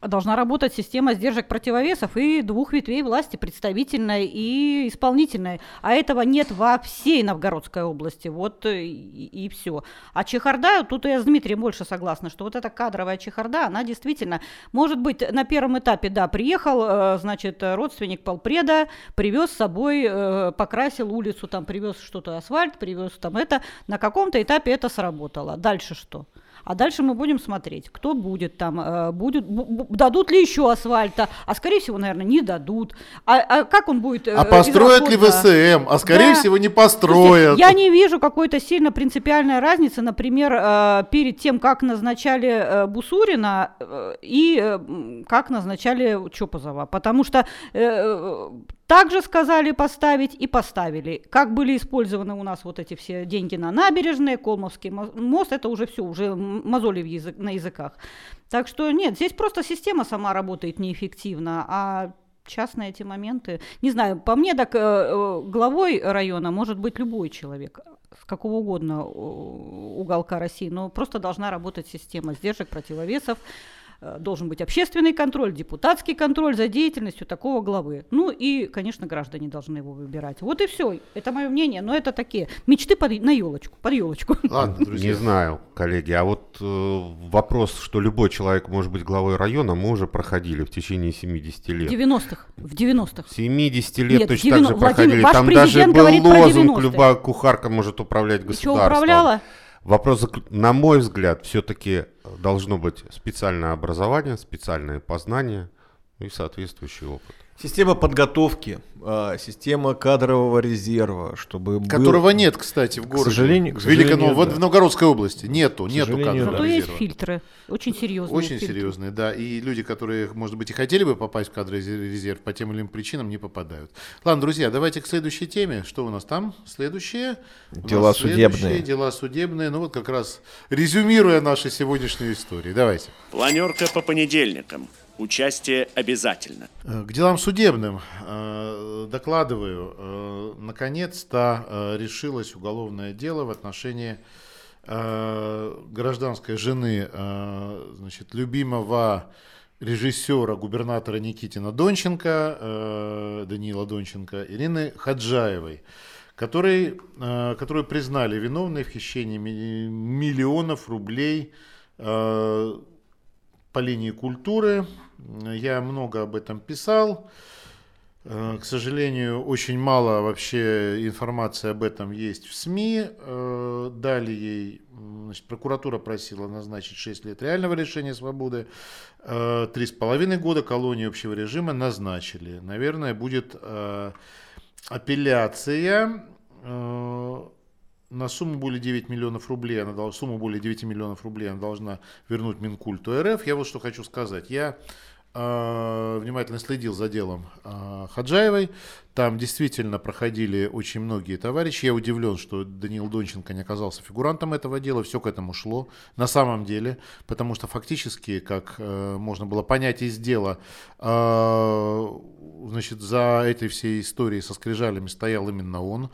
должна работать система сдержек противовесов и двух ветвей власти, представительной и исполнительной. А этого нет во всей Новгородской области. Вот э, и, все. А чехарда, тут я с Дмитрием больше согласна, что вот эта кадровая чехарда, она действительно, может быть, на первом этапе, да, приехал, э, значит, родственник полпреда, привез с собой, э, покрасил улицу, там привез что-то асфальт, привез там это. На каком-то этапе это сработало. Дальше что? А дальше мы будем смотреть, кто будет там, э, будет, бу- бу- дадут ли еще асфальта, а скорее всего, наверное, не дадут. А, а как он будет? э, А построят ли? ВСМ? А скорее Да. всего не построят. Я не вижу какой-то сильно принципиальной разницы, например, э, перед тем, как назначали Бусурина и как назначали Чопозова. Потому что также сказали поставить и поставили. Как были использованы у нас вот эти все деньги на набережные, Колмовский мо- мост, это уже все, уже мозоли язык, на языках. Так что нет, здесь просто система сама работает неэффективно, а частные эти моменты. Не знаю, по мне так э, э, главой района может быть любой человек с какого угодно э, уголка России, но просто должна работать система сдержек, противовесов, должен быть общественный контроль, депутатский контроль за деятельностью такого главы. Ну и, конечно, граждане должны его выбирать. Вот и все. Это мое мнение, но это такие мечты под, на елочку, под елочку. [LAUGHS] Ладно, друзья. Не знаю, коллеги. А вот э, вопрос, что любой человек может быть главой района, мы уже проходили в течение 70 В лет. 90-х, в 90-х. 70 лет Нет, точно 90 так же Владимир, проходили. ваш Там даже был лозунг 90-е. «Любая кухарка может управлять И государством». что, управляла? Вопрос, на мой взгляд, все-таки должно быть специальное образование, специальное познание и соответствующий опыт. Система подготовки, а, система кадрового резерва, чтобы был- Которого нет, кстати, в городе. сожалению- к в Великой- сожалению, вот да. в Новгородской области. Нету, К нету сожалению, кадрового да. есть резерва. фильтры, очень серьезные Очень фильтры. серьезные, да. И люди, которые, может быть, и хотели бы попасть в кадровый резерв, по тем или иным причинам не попадают. Ладно, друзья, давайте к следующей теме. Что у нас там? Следующее. Дела следующие судебные. Дела судебные. Ну вот как раз резюмируя наши сегодняшние истории. Давайте. Планерка по понедельникам. Участие обязательно. Э, К делам судебным э, докладываю. э, Наконец-то решилось уголовное дело в отношении гражданской жены значит, любимого режиссера, губернатора Никитина Донченко, Даниила Донченко, Ирины Хаджаевой, который, которую признали виновной в хищении ми- миллионов рублей по линии культуры. Я много об этом писал. Э, К сожалению, очень мало вообще информации об этом есть в СМИ. Э, Дали ей, значит, прокуратура просила назначить 6 лет реального лишения свободы, э, три с половиной года колонии общего режима назначили. Наверное, будет э, апелляция э, на сумму более 9 миллионов рублей, она дол- сумму более 9 миллионов рублей она должна вернуть Минкульту РФ. Я вот что хочу сказать. Я э, внимательно следил за делом э, Хаджаевой. Там действительно проходили очень многие товарищи. Я удивлен, что Даниил Донченко не оказался фигурантом этого дела. Все к этому шло. На самом деле. Потому что фактически, как э, можно было понять из дела, э, значит, за этой всей историей со скрижалями стоял именно он.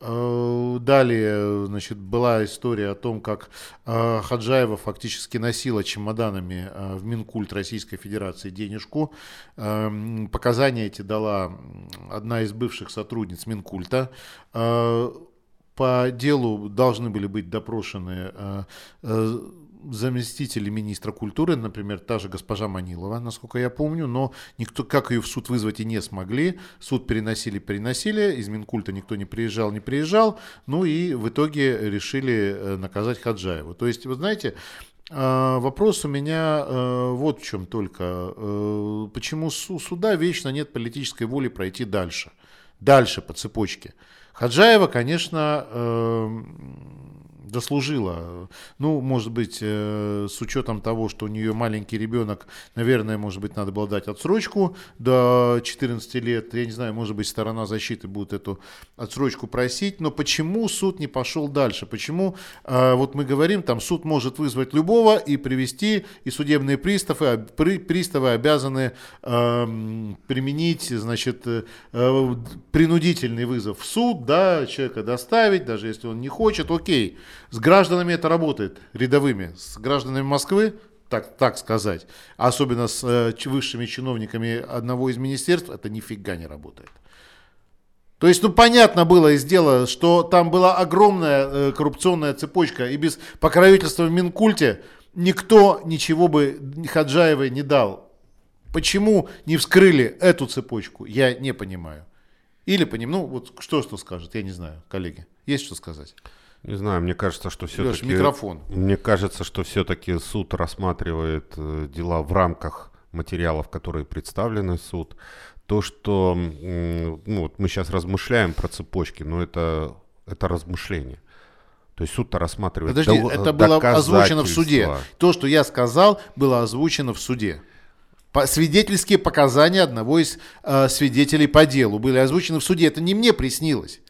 Э, Далее, значит, была история о том, как э, Хаджаева фактически носила чемоданами э, в Минкульт Российской Федерации денежку. Эм, Показания эти дала одна из бывших сотрудниц Минкульта. По делу должны были быть допрошены заместители министра культуры, например, та же госпожа Манилова, насколько я помню, но никто, как ее в суд вызвать и не смогли. Суд переносили, переносили, из Минкульта никто не приезжал, не приезжал, ну и в итоге решили э, наказать Хаджаеву. То есть, вы знаете, э, Вопрос у меня э, вот в чем только. Почему суда вечно нет политической воли пройти дальше? Дальше по цепочке. Хаджаева, конечно, заслужила. Ну, может быть, э, с учетом того, что у нее маленький ребенок, наверное, может быть, надо было дать отсрочку до 14 лет. Я не знаю, может быть, сторона защиты будет эту отсрочку просить. Но почему суд не пошел дальше? Почему, э, вот мы говорим, там суд может вызвать любого и привести, и судебные приставы, а при, приставы обязаны э, применить, значит, э, принудительный вызов в суд, да, человека доставить, даже если он не хочет, окей. С гражданами это работает, рядовыми. С гражданами Москвы, так, так сказать, особенно с э, высшими чиновниками одного из министерств, это нифига не работает. То есть, ну, понятно было из дела, что там была огромная э, коррупционная цепочка, и без покровительства в Минкульте никто ничего бы Хаджаевой не дал. Почему не вскрыли эту цепочку, я не понимаю. Или понимаю, ну, вот что, что скажет, я не знаю, коллеги. Есть что сказать? Не знаю, мне кажется, что все-таки... микрофон. Мне кажется, что все-таки суд рассматривает э, дела в рамках материалов, которые представлены в суд. То, что ну, вот мы сейчас размышляем про цепочки, но это, это размышление. То есть суд-то рассматривает Подожди, до, это было озвучено в суде. То, что я сказал, было озвучено в суде. По, свидетельские показания одного из э, свидетелей по делу были озвучены в суде. Это не мне приснилось.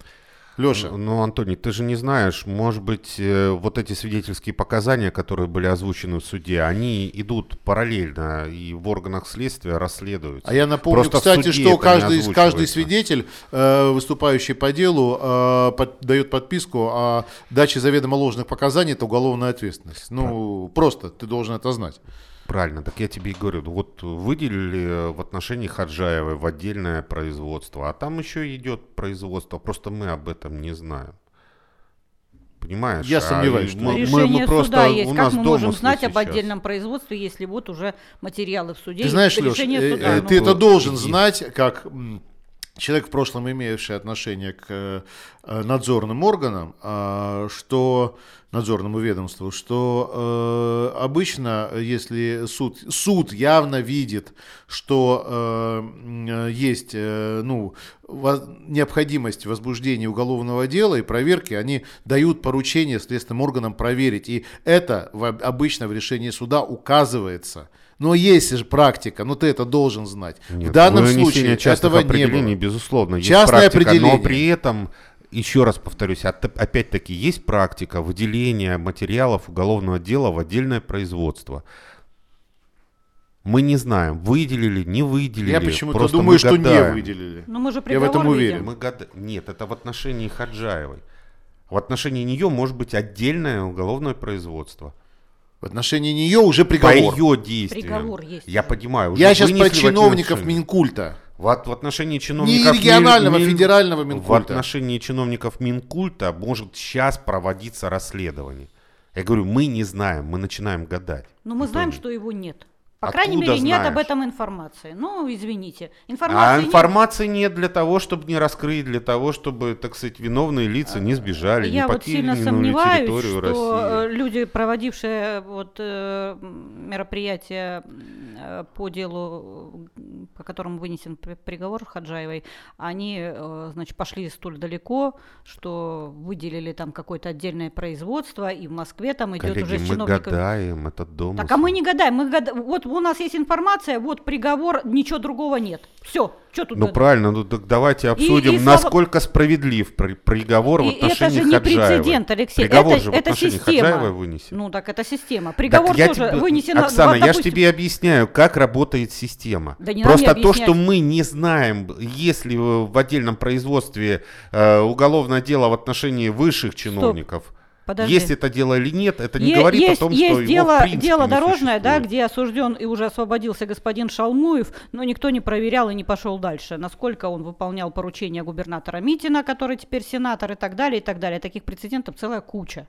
Леша. Ну, Антоний, ты же не знаешь, может быть, э, вот эти свидетельские показания, которые были озвучены в суде, они идут параллельно и в органах следствия расследуются. А я напомню, Просто кстати, что каждый, каждый свидетель, э, выступающий по делу, э, под, дает подписку о даче заведомо ложных показаний, это уголовная ответственность. Ну, да. просто ты должен это знать. Правильно, так я тебе и говорю, вот выделили в отношении Хаджаевой в отдельное производство, а там еще идет производство, просто мы об этом не знаем. Понимаешь? Я а сомневаюсь, что мы, решение мы, мы просто, суда есть. Как мы можем знать сейчас. об отдельном производстве, если вот уже материалы в суде? Ты знаешь, Леш, э, суда, э, ну, ты это должен знать, как человек в прошлом имеющий отношение к э, надзорным органам, а, что надзорному ведомству, что э, обычно, если суд, суд явно видит, что э, есть ну, необходимость возбуждения уголовного дела и проверки, они дают поручение следственным органам проверить. И это обычно в решении суда указывается. Но есть же практика, но ты это должен знать. Нет, в данном случае этого не было. безусловно, есть Частное практика, определение. но при этом еще раз повторюсь, опять-таки есть практика выделения материалов уголовного дела в отдельное производство. Мы не знаем, выделили, не выделили. Я почему-то думаю, что не выделили. Но мы же Я в этом уверен. Мы гад... Нет, это в отношении Хаджаевой. В отношении нее может быть отдельное уголовное производство. В отношении нее уже приговор. По ее действиям. Приговор есть. Я понимаю. Уже Я сейчас про чиновников Минкульта. В, в отношении чиновников... Не регионального, Мин, федерального Минкульта. В отношении чиновников Минкульта может сейчас проводиться расследование. Я говорю, мы не знаем, мы начинаем гадать. Но мы знаем, что его нет. По Откуда крайней мере, знаешь? нет об этом информации. Ну, извините. Информации а информации нет. нет для того, чтобы не раскрыть, для того, чтобы, так сказать, виновные лица не сбежали, Я не вот сильно сомневаюсь, территорию что России. Э, люди, проводившие вот, э, мероприятие э, по делу, по которому вынесен приговор Хаджаевой, они, значит, пошли столь далеко, что выделили там какое-то отдельное производство, и в Москве там идет Коллеги, уже мы чиновников... гадаем, это дом. Так, а мы не гадаем, мы гад... вот у нас есть информация, вот приговор, ничего другого нет. Все, что тут? Ну это? правильно, ну так давайте обсудим, и, и насколько слава... справедлив при, приговор и в отношении Это же не прецедент, Алексей, приговор это, же в это система. Хаджаева вынесен. Ну так это система. Приговор так тоже тебе... вынесен. Оксана, вот, допустим... я же тебе объясняю, как работает система. Да не Просто то, что мы не знаем, если в отдельном производстве э, уголовное дело в отношении высших чиновников. Стоп Подожди. Есть это дело или нет, это не Е- говорит есть, о том, есть что его дело, в принципе дело не дорожное, да, существует. где осужден и уже освободился господин Шалмуев, но никто не проверял и не пошел дальше, насколько он выполнял поручения губернатора Митина, который теперь сенатор и так далее, и так далее. Таких прецедентов целая куча.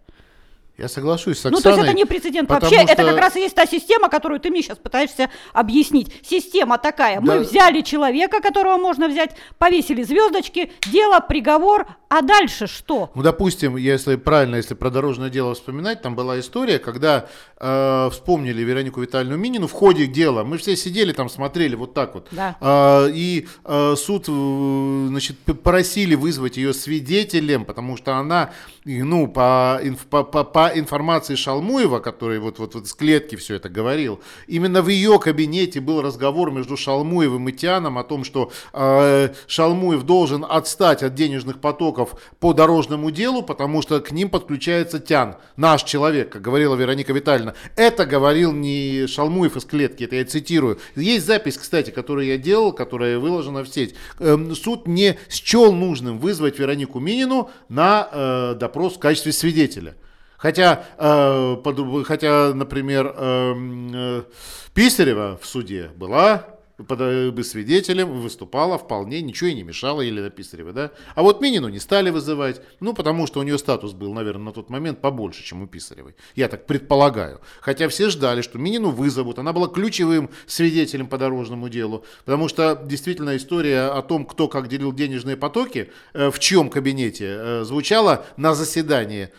Я соглашусь с ну, Оксаной. то есть это не прецедент вообще, это что- как раз и есть та система, которую ты мне сейчас пытаешься объяснить. Система такая. Мы Да. взяли человека, которого можно взять, повесили звездочки, дело, приговор, а дальше что? Ну, допустим, если правильно, если про дорожное дело вспоминать, там была история, когда э, вспомнили Веронику Витальевну Минину в ходе дела. Мы все сидели там, смотрели вот так вот. Да. А, и э, суд, э, значит, п- просили вызвать ее свидетелем, потому что она, ну, по, по- по информации Шалмуева, который вот, вот, вот с клетки все это говорил, именно в ее кабинете был разговор между Шалмуевым и Тианом о том, что э, Шалмуев должен отстать от денежных потоков по дорожному делу, потому что к ним подключается Тян, наш человек, как говорила Вероника Витальевна. Это говорил не Шалмуев из клетки, это я цитирую. Есть запись, кстати, которую я делал, которая выложена в сеть. Эм, Суд не счел нужным вызвать Веронику Минину на э, допрос в качестве свидетеля. Хотя, э, под- хотя например, эм, э, Писарева в суде была э, свидетелем, выступала вполне, ничего ей не мешало Елена Писарева, да? А вот Минину не стали вызывать, ну, потому что у нее статус был, наверное, на тот момент побольше, чем у Писаревой. Я так предполагаю. Хотя все ждали, что Минину вызовут, она была ключевым свидетелем по дорожному делу, потому что действительно история о том, кто как делил денежные потоки, э, в чьем кабинете, э, звучала на заседании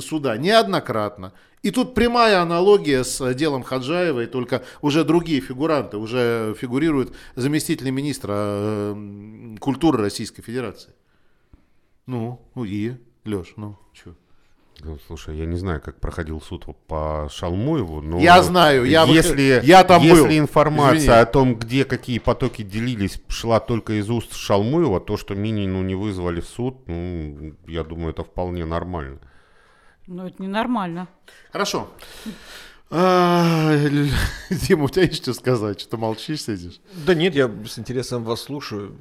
суда неоднократно. И тут прямая аналогия с делом Хаджаевой, только уже другие фигуранты, уже фигурирует заместитель министра э, м, культуры Российской Федерации. Ну, ну и, Леш, ну, что? Ну, слушай, я не знаю, как проходил суд по Шалмуеву, но... Я знаю, я если, я там если был. информация Извини. о том, где какие потоки делились, шла только из уст Шалмуева, то, что Минину не вызвали в суд, ну, я думаю, это вполне нормально. Ну, это ненормально. Хорошо. А, [LAUGHS] Дима, у тебя есть что сказать? Что молчишь, сидишь? Да нет, я с интересом вас слушаю.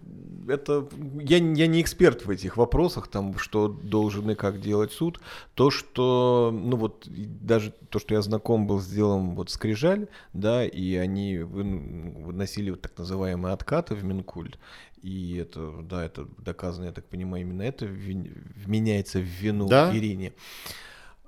Это я, я не эксперт в этих вопросах, там, что должен и как делать суд. То, что, ну вот, даже то, что я знаком был с делом вот Скрижаль, да, и они вын- выносили вот так называемые откаты в Минкульт, и это, да, это доказано, я так понимаю, именно это вменяется в вину Да? Ирине. Ам,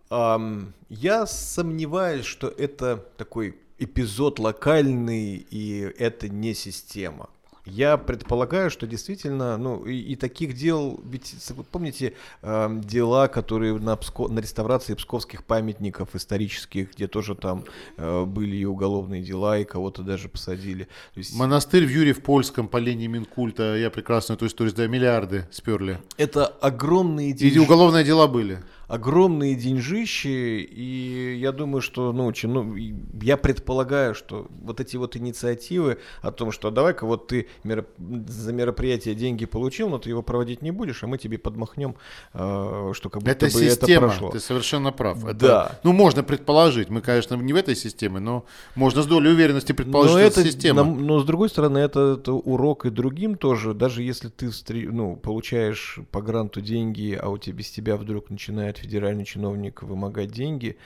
я сомневаюсь, что это такой эпизод локальный, и это не система. Я предполагаю, что действительно, ну и, и таких дел, ведь помните ам, дела, которые на, Пско- на реставрации псковских памятников исторических, где тоже там э, были и уголовные дела, и кого-то даже посадили. То есть Монастырь в Юре в Польском по линии Минкульта. Я прекрасно эту историю знаю. Миллиарды сперли. это огромные И деньги. уголовные дела были. Огромные деньжищи, и я думаю, что, ну, чи- ну, и я предполагаю, что вот эти вот инициативы о том, что давай-ка вот ты меро- за мероприятие деньги получил, но ты его проводить не будешь, а мы тебе подмахнем, э, что как будто Это бы система, это прошло. ты совершенно прав. Это, Да. Ну, можно предположить. Мы, конечно, не в этой системе, но можно с долей уверенности предположить, но что это, это система. нам- но с другой стороны, это, это урок и другим тоже. Даже если ты ну, получаешь по гранту деньги, а у тебя без тебя вдруг начинает федеральный чиновник вымогать деньги,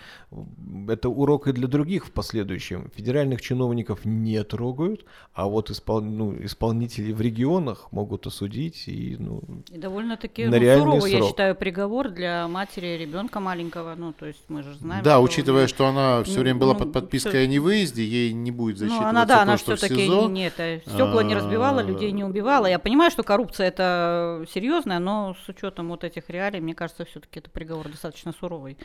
это урок и для других в последующем. Федеральных чиновников не трогают, а вот испол- ну, исполнители в регионах могут осудить и ну, И довольно-таки На ну, реальный суровый, я срок. считаю, приговор для матери ребенка маленького. Ну, то есть мы же знаем. Да, что- учитывая, что она все Ну, время была ну, под подпиской всё- о невыезде, ей не будет Ну, засчитываться она, да, то, она все-таки СИЗО. не это, стекла не разбивала, людей не убивала. Я понимаю, что коррупция это серьезная, но с учетом вот этих реалий, мне кажется, все-таки это приговор достаточно суровый.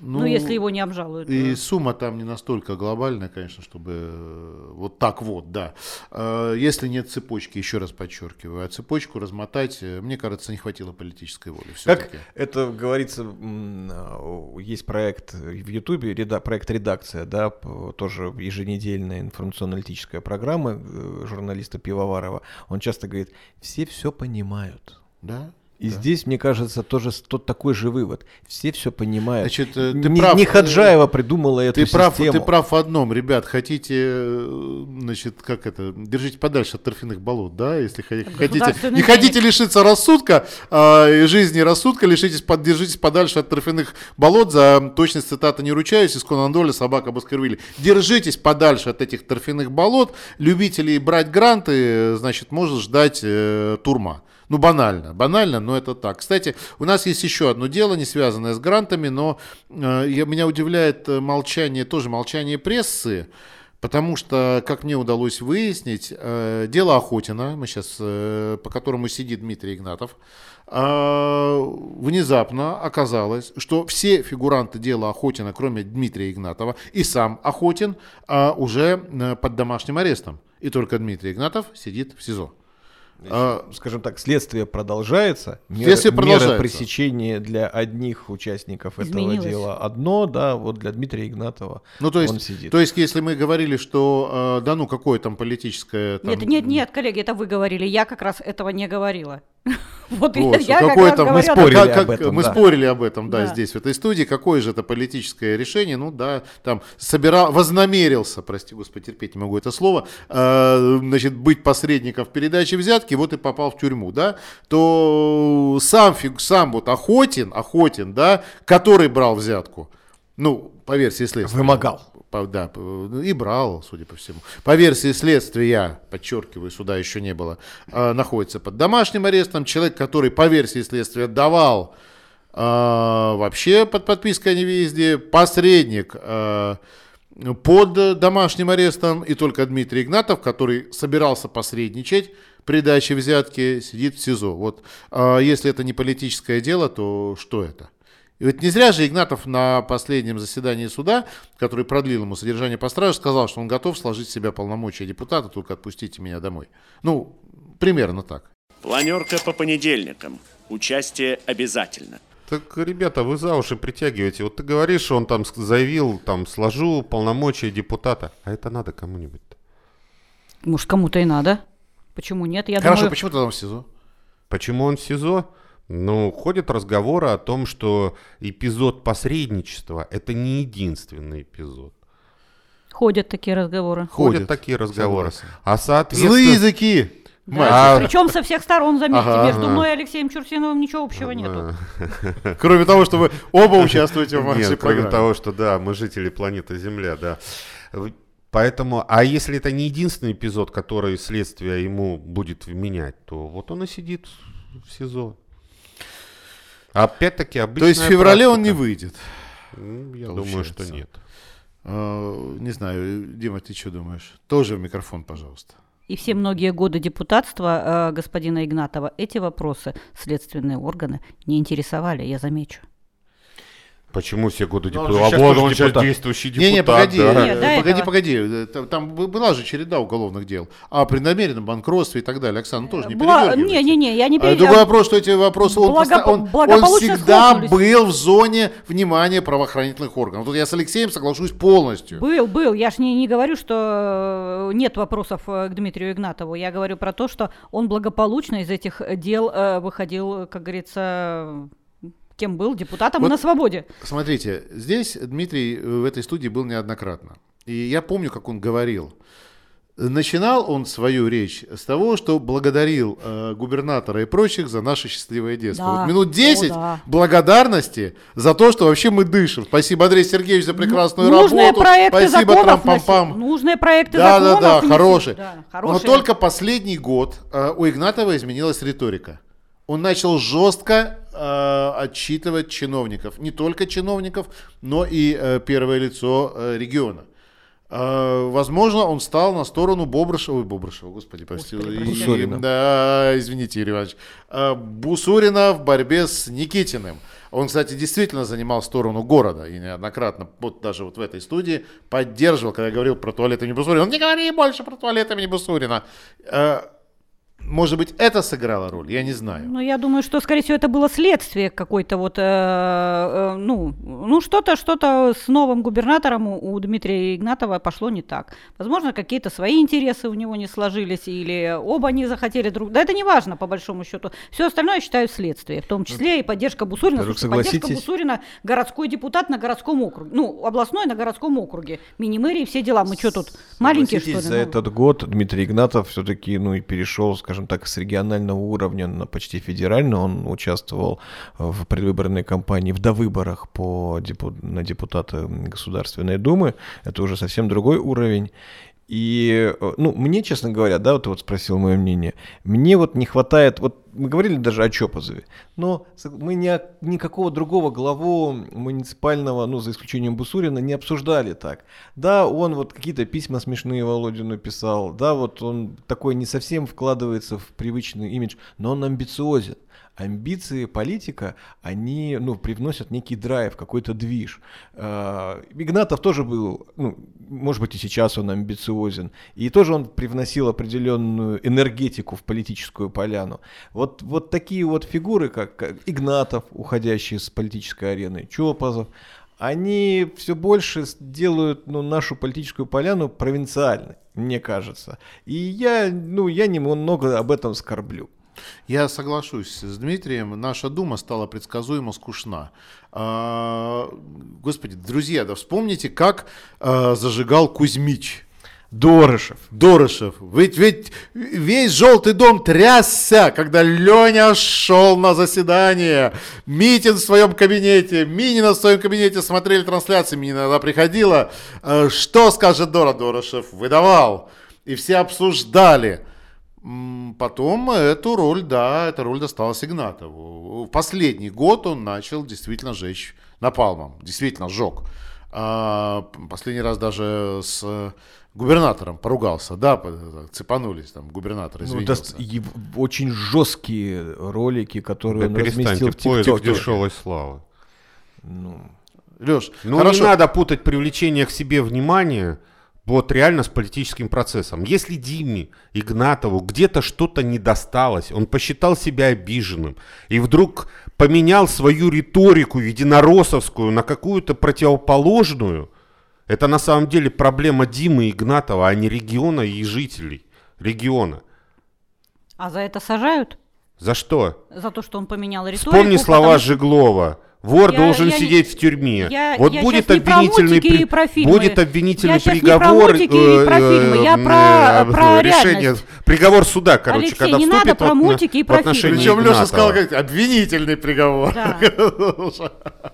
Ну, если его не обжалуют. И да. сумма там не настолько глобальная, конечно, чтобы э, вот так вот, да. Э, Если нет цепочки, еще раз подчеркиваю, а цепочку размотать, э, мне кажется, не хватило политической воли. Как это говорится, есть проект в Ютубе, реда- проект «Редакция», да, тоже еженедельная информационно-аналитическая программа журналиста Пивоварова. Он часто говорит, все все понимают. Да? И здесь, мне кажется, тоже тот такой же вывод. Все все понимают. Значит, э, ты не, прав, не э, Хаджаева придумала эту Ты прав, систему. ты прав в одном, ребят, хотите, э, значит, как это, держите подальше от торфяных болот, да, если хо- хотите, не хотите лишиться рассудка, а, и жизни рассудка, лишитесь, под, держитесь подальше от торфяных болот, за точность цитаты не ручаюсь, из Конан Дойля собака Баскервилли, держитесь подальше от этих торфяных болот, любителей брать гранты, э, значит, может ждать э, турма. Ну, банально, банально, но это так. Кстати, у нас есть еще одно дело, не связанное с грантами, но э, меня удивляет э, молчание, тоже молчание прессы, потому что, как мне удалось выяснить, э, дело Охотина, мы сейчас, э, по которому сидит Дмитрий Игнатов, э, внезапно оказалось, что все фигуранты дела Охотина, кроме Дмитрия Игнатова, и сам Охотин э, уже э, под домашним арестом. И только Дмитрий Игнатов сидит в СИЗО. А, Скажем так, следствие продолжается. Меры, Следствие меры продолжается. пресечения для одних участников этого Изменилось. дела одно, да, вот для Дмитрия Игнатова Ну, то есть, он сидит. то есть, если мы говорили, что, э, да ну, какое там политическое... Там, Нет, нет, нет, коллеги, это вы говорили. Я как раз этого не говорила. [LAUGHS] Вот я, Вот, я как какое раз там, мы говорила- спорили как- об этом, мы да. спорили об этом, да, Да. здесь, в этой студии, какое же это политическое решение, ну да, там, собирал, вознамерился, прости господи, терпеть не могу это слово, э, значит, быть посредником в передаче взятки, вот и попал в тюрьму, да, то сам, сам вот Охотин, Охотин, да, который брал взятку, ну, по версии следствия. Вымогал. По- да, и брал, судя по всему. По версии следствия, подчеркиваю, суда еще не было, э, находится под домашним арестом. Человек, который по версии следствия давал э, вообще под подпиской о невыезде, посредник э, под домашним арестом, и только Дмитрий Игнатов, который собирался посредничать при даче взятки, сидит в СИЗО. Вот э, если это не политическое дело, то что это? И вот не зря же Игнатов на последнем заседании суда, который продлил ему содержание по страже, сказал, что он готов сложить в себя полномочия депутата, только отпустите меня домой. Ну, примерно так. Планерка по понедельникам. Участие обязательно. Так, ребята, вы за уши притягиваете. Вот ты говоришь, что он там заявил, там, сложу полномочия депутата. А это надо кому-нибудь. Может, кому-то и надо. Почему нет? Я Хорошо, думаю, почему ты там в СИЗО? Почему он в СИЗО? Ну, ходят разговоры о том, что эпизод посредничества – это не единственный эпизод. ходят такие разговоры. Ходят, Ходят, такие разговоры. согласен. А соответственно... Злые языки! Мальчик. А- Причем со всех сторон, заметьте, Ага. между мной и Алексеем Чурсиновым ничего общего нету. [LAUGHS] Кроме того, что вы оба участвуете в нашей Нет, кроме программе. того, что да, мы жители планеты Земля, да. Поэтому, а если это не единственный эпизод, который следствие ему будет вменять, то вот он и сидит в СИЗО. Опять-таки обычная То есть в феврале он не практика. выйдет. М, Я думаю, что нет. А, Не знаю, Дима, ты что думаешь? Тоже в микрофон, пожалуйста. И все многие годы депутатства э, господина Игнатова эти вопросы следственные органы не интересовали, я замечу. Почему все годы он депутата? же А щас вот он сейчас действующий депутат. Не-не, погоди, да. Нет, э, до погоди, этого. погоди. Э, Там, была же череда уголовных дел. А при намеренном банкротстве и так далее. Оксана, тоже не Бла- передергивайте. Не-не-не, я не А, перед- Другой вопрос, что эти вопросы, он, Благо- поста- он, он всегда схлопнулись. был в зоне внимания правоохранительных органов. Тут я с Алексеем соглашусь полностью. Был, был. Я ж не, не говорю, что э, нет вопросов к Дмитрию Игнатову. Я говорю про то, что он благополучно из этих дел выходил, как говорится, кем был, депутатом и Вот на свободе. Смотрите, здесь Дмитрий э, в этой студии был неоднократно. И я помню, как он говорил. Начинал он свою речь с того, что благодарил э, губернатора и прочих за наше счастливое детство. Да. Вот минут 10 О, да. благодарности за то, что вообще мы дышим. Спасибо, Андрей Сергеевич, за прекрасную Нужные работу. проекты Спасибо, трам-пам-пам. Нужные проекты Да, да, законов да, хороший. Да, Но хорошие. только последний год э, у Игнатова изменилась риторика. Он начал жестко э, отчитывать чиновников, не только чиновников, но и э, первое лицо э, региона. Э, возможно, он стал на сторону Бобрышева, Бобрышева, господи, прости, Господи, и-. Бусурина. да, извините, Юрий Иванович, Э, Бусурина в борьбе с Никитиным. Он, кстати, действительно занимал сторону города и неоднократно, вот даже вот в этой студии, поддерживал, когда я говорил про туалет имени Бусурина. Он не говори больше про туалет имени Бусурина. Может быть, это сыграло роль, я не знаю. Ну, я думаю, что, скорее всего, это было следствие какой-то вот, э, э, ну, ну что-то, что-то с новым губернатором у, у Дмитрия Игнатова пошло не так. Возможно, какие-то свои интересы у него не сложились, или оба не захотели друг... Да это не важно, по большому счету. Все остальное, я считаю, следствие, в том числе и поддержка Бусурина. Слушайте, поддержка? Бусурина городской депутат на городском округе, ну, областной на городском округе, мини-мэрии, все дела. Мы что тут, маленькие, что ли? За Ну, этот год Дмитрий Игнатов все-таки, ну, и перешел, скажем так, с регионального уровня на почти федеральный. Он участвовал в предвыборной кампании, в довыборах по на депутата Государственной Думы. Это уже совсем другой уровень. И, э, ну, мне, честно говоря, да, вот ты вот спросил мое мнение, мне вот не хватает, вот мы говорили даже о Чопозове, но мы ни, никакого другого главу муниципального, ну, за исключением Бусурина, не обсуждали так. Да, он вот какие-то письма смешные Володину писал, да, вот он такой не совсем вкладывается в привычный имидж, но он амбициозен. Амбиции политика, они, ну, привносят некий драйв, какой-то движ. А, Игнатов тоже был, ну, может быть, и сейчас он амбициозен, и тоже он привносил определенную энергетику в политическую поляну. Вот, вот такие вот фигуры, как, Игнатов, уходящий с политической арены, Чопозов, они все больше делают ну, нашу политическую поляну провинциальной, мне кажется. И я, ну, я немного об этом скорблю. Я соглашусь с Дмитрием. Наша дума стала предсказуемо скучна. А, Господи, друзья, да вспомните, как а, зажигал Кузьмич. Дорышев. Дорошев. Ведь, ведь весь желтый дом трясся, когда Леня шел на заседание. Митин в своем кабинете, Минина в своем кабинете смотрели трансляции. Минина иногда приходила. Э, Что скажет Дора Дорошев? Выдавал. И все обсуждали. Потом эту роль, да, эта роль досталась Игнатову. В последний год он начал действительно жечь напалмом. Действительно жег. А, Последний раз даже с губернатором поругался, да, по- цепанулись там, губернатор Ну, извинился. и в- очень жесткие ролики, которые Да он разместил перестаньте в ТикТоке. дешевой славы. Леш, Ну, хорошо. не надо путать привлечение к себе внимания вот реально с политическим процессом. Если Диме Игнатову где-то что-то не досталось, он посчитал себя обиженным и вдруг поменял свою риторику единороссовскую на какую-то противоположную, это на самом деле проблема Димы Игнатова, а не региона и жителей региона. А за это сажают? За что? За то, что он поменял риторику? Вспомни слова потому Жеглова. Вор Я- должен я сидеть в тюрьме. я- вот я будет щас не про обвинительный при- и про фильмы. будет обвинительный Я щас не про приговор. мультики и про фильмы, я про- э, про решение, реальность. приговор суда, короче, Алексей, когда не вступит надо про мультики и про фильмы. Причем Леша сказал, как обвинительный приговор. Да. [LAUGHS]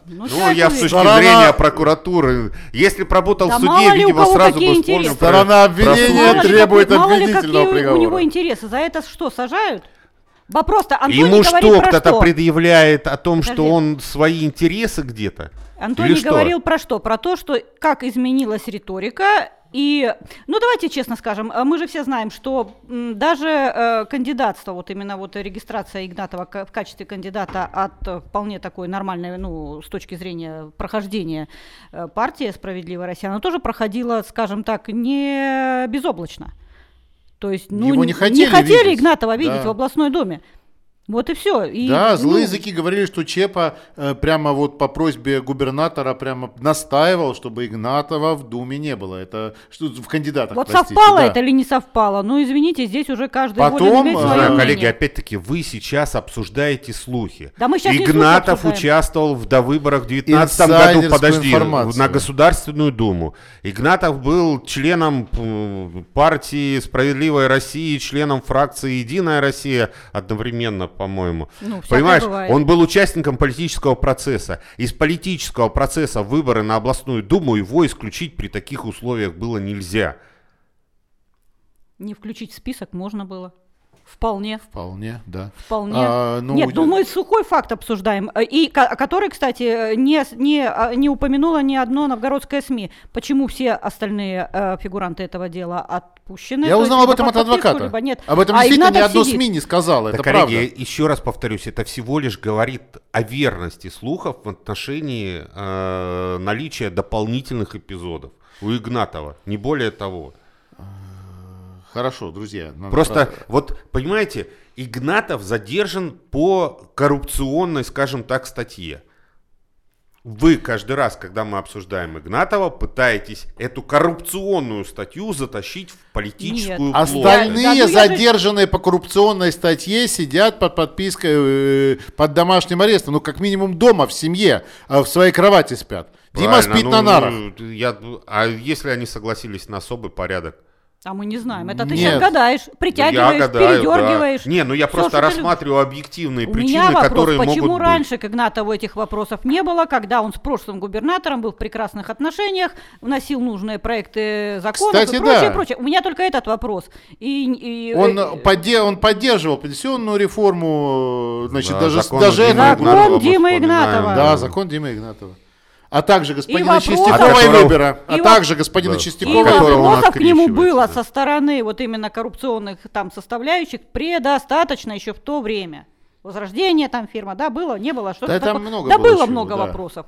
Ну, так я с точки Сторона- зрения прокуратуры, если б работал Да в суде, видимо, сразу бы вспомнил Сторона обвинения требует обвинительного приговора. у него интересы. За это что, сажают? Вопрос-то Антоний Ему говорит что, про кто-то что? предъявляет о том, что Подожди. он свои интересы где-то? Антоний Или что? говорил про что? Про то, что как изменилась риторика. И, ну давайте честно скажем, э, мы же все знаем, что даже э, кандидатство, вот именно вот регистрация Игнатова в качестве кандидата от вполне такой нормальной, ну, с точки зрения прохождения э, партии «Справедливая Россия», она тоже проходила, скажем так, не безоблачно. То есть, ну, Его н- не хотели видеть. Игнатова видеть Да. в областной доме. Вот и все. Да, злые языки говорили, что Чепа э, прямо вот по просьбе губернатора прямо настаивал, чтобы Игнатова в Думе не было. Это что в кандидатах, Вот простите, совпало да. это или не совпало? Ну, извините, здесь уже каждый Потом, волен иметь э, Не свое мнение. коллеги, опять-таки, вы сейчас обсуждаете слухи. Да мы не слухи Игнатов обсуждаем. участвовал в довыборах в 19 году, подожди, информацию. на Государственную Думу. Игнатов был членом партии «Справедливая Россия», членом фракции «Единая Россия» одновременно, по-моему. Ну, Понимаешь, бывает. он был участником политического процесса. Из политического процесса выборы на областную думу его исключить при таких условиях было нельзя. Не включить в список можно было. Вполне. Вполне, да. Вполне. А, ну, Нет, ну мы сухой факт обсуждаем, э, и ко- который, кстати, не, не, а, не упомянуло ни одно новгородское СМИ. Почему все остальные э, фигуранты этого дела отпущены? Я То узнал есть об этом от адвоката. либо нет. Об этом А действительно ни одно сидит. СМИ не сказало, это Так, правда. коллеги, я еще раз повторюсь, это всего лишь говорит о верности слухов в отношении э, наличия дополнительных эпизодов у Игнатова, не более того. Хорошо, друзья. надо Просто, про- вот, понимаете, Игнатов задержан по коррупционной, скажем так, статье. Вы каждый раз, когда мы обсуждаем Игнатова, пытаетесь эту коррупционную статью затащить в политическую Нет. Остальные Да, ну я же- задержанные по коррупционной статье сидят под подпиской, э, под домашним арестом. Ну, как минимум дома, в семье, а в своей кровати спят. Дима Правильно, спит ну, на нарах. ну, Я, а если они согласились на особый порядок? А мы не знаем. Это ты Нет. сейчас гадаешь, притягиваешь, я гадаю, передергиваешь. да. Не, ну я Всё, просто что ты рассматриваю объективные У причины, меня вопрос, которые почему могут раньше к Игнатову этих вопросов не было, когда он с прошлым губернатором был в прекрасных отношениях, вносил нужные проекты законов Кстати, и прочее, да. прочее. У меня только этот вопрос. И, и- Он, э, э, подде- он поддерживал пенсионную реформу, э, значит, Да, даже, закон даже это- Закон Игнатова вспоминаем, Игнатова. Да, закон Димы Игнатова. А также господина вопросов- Чистякова От и Выбора. А и также Да. господина И и Чистякова. которого он вопросов к нему было да. со стороны вот именно коррупционных там составляющих предостаточно еще в то время. Возрождение там фирма, да, было, не было, что-то Да, там много да, было было чего, много да. вопросов.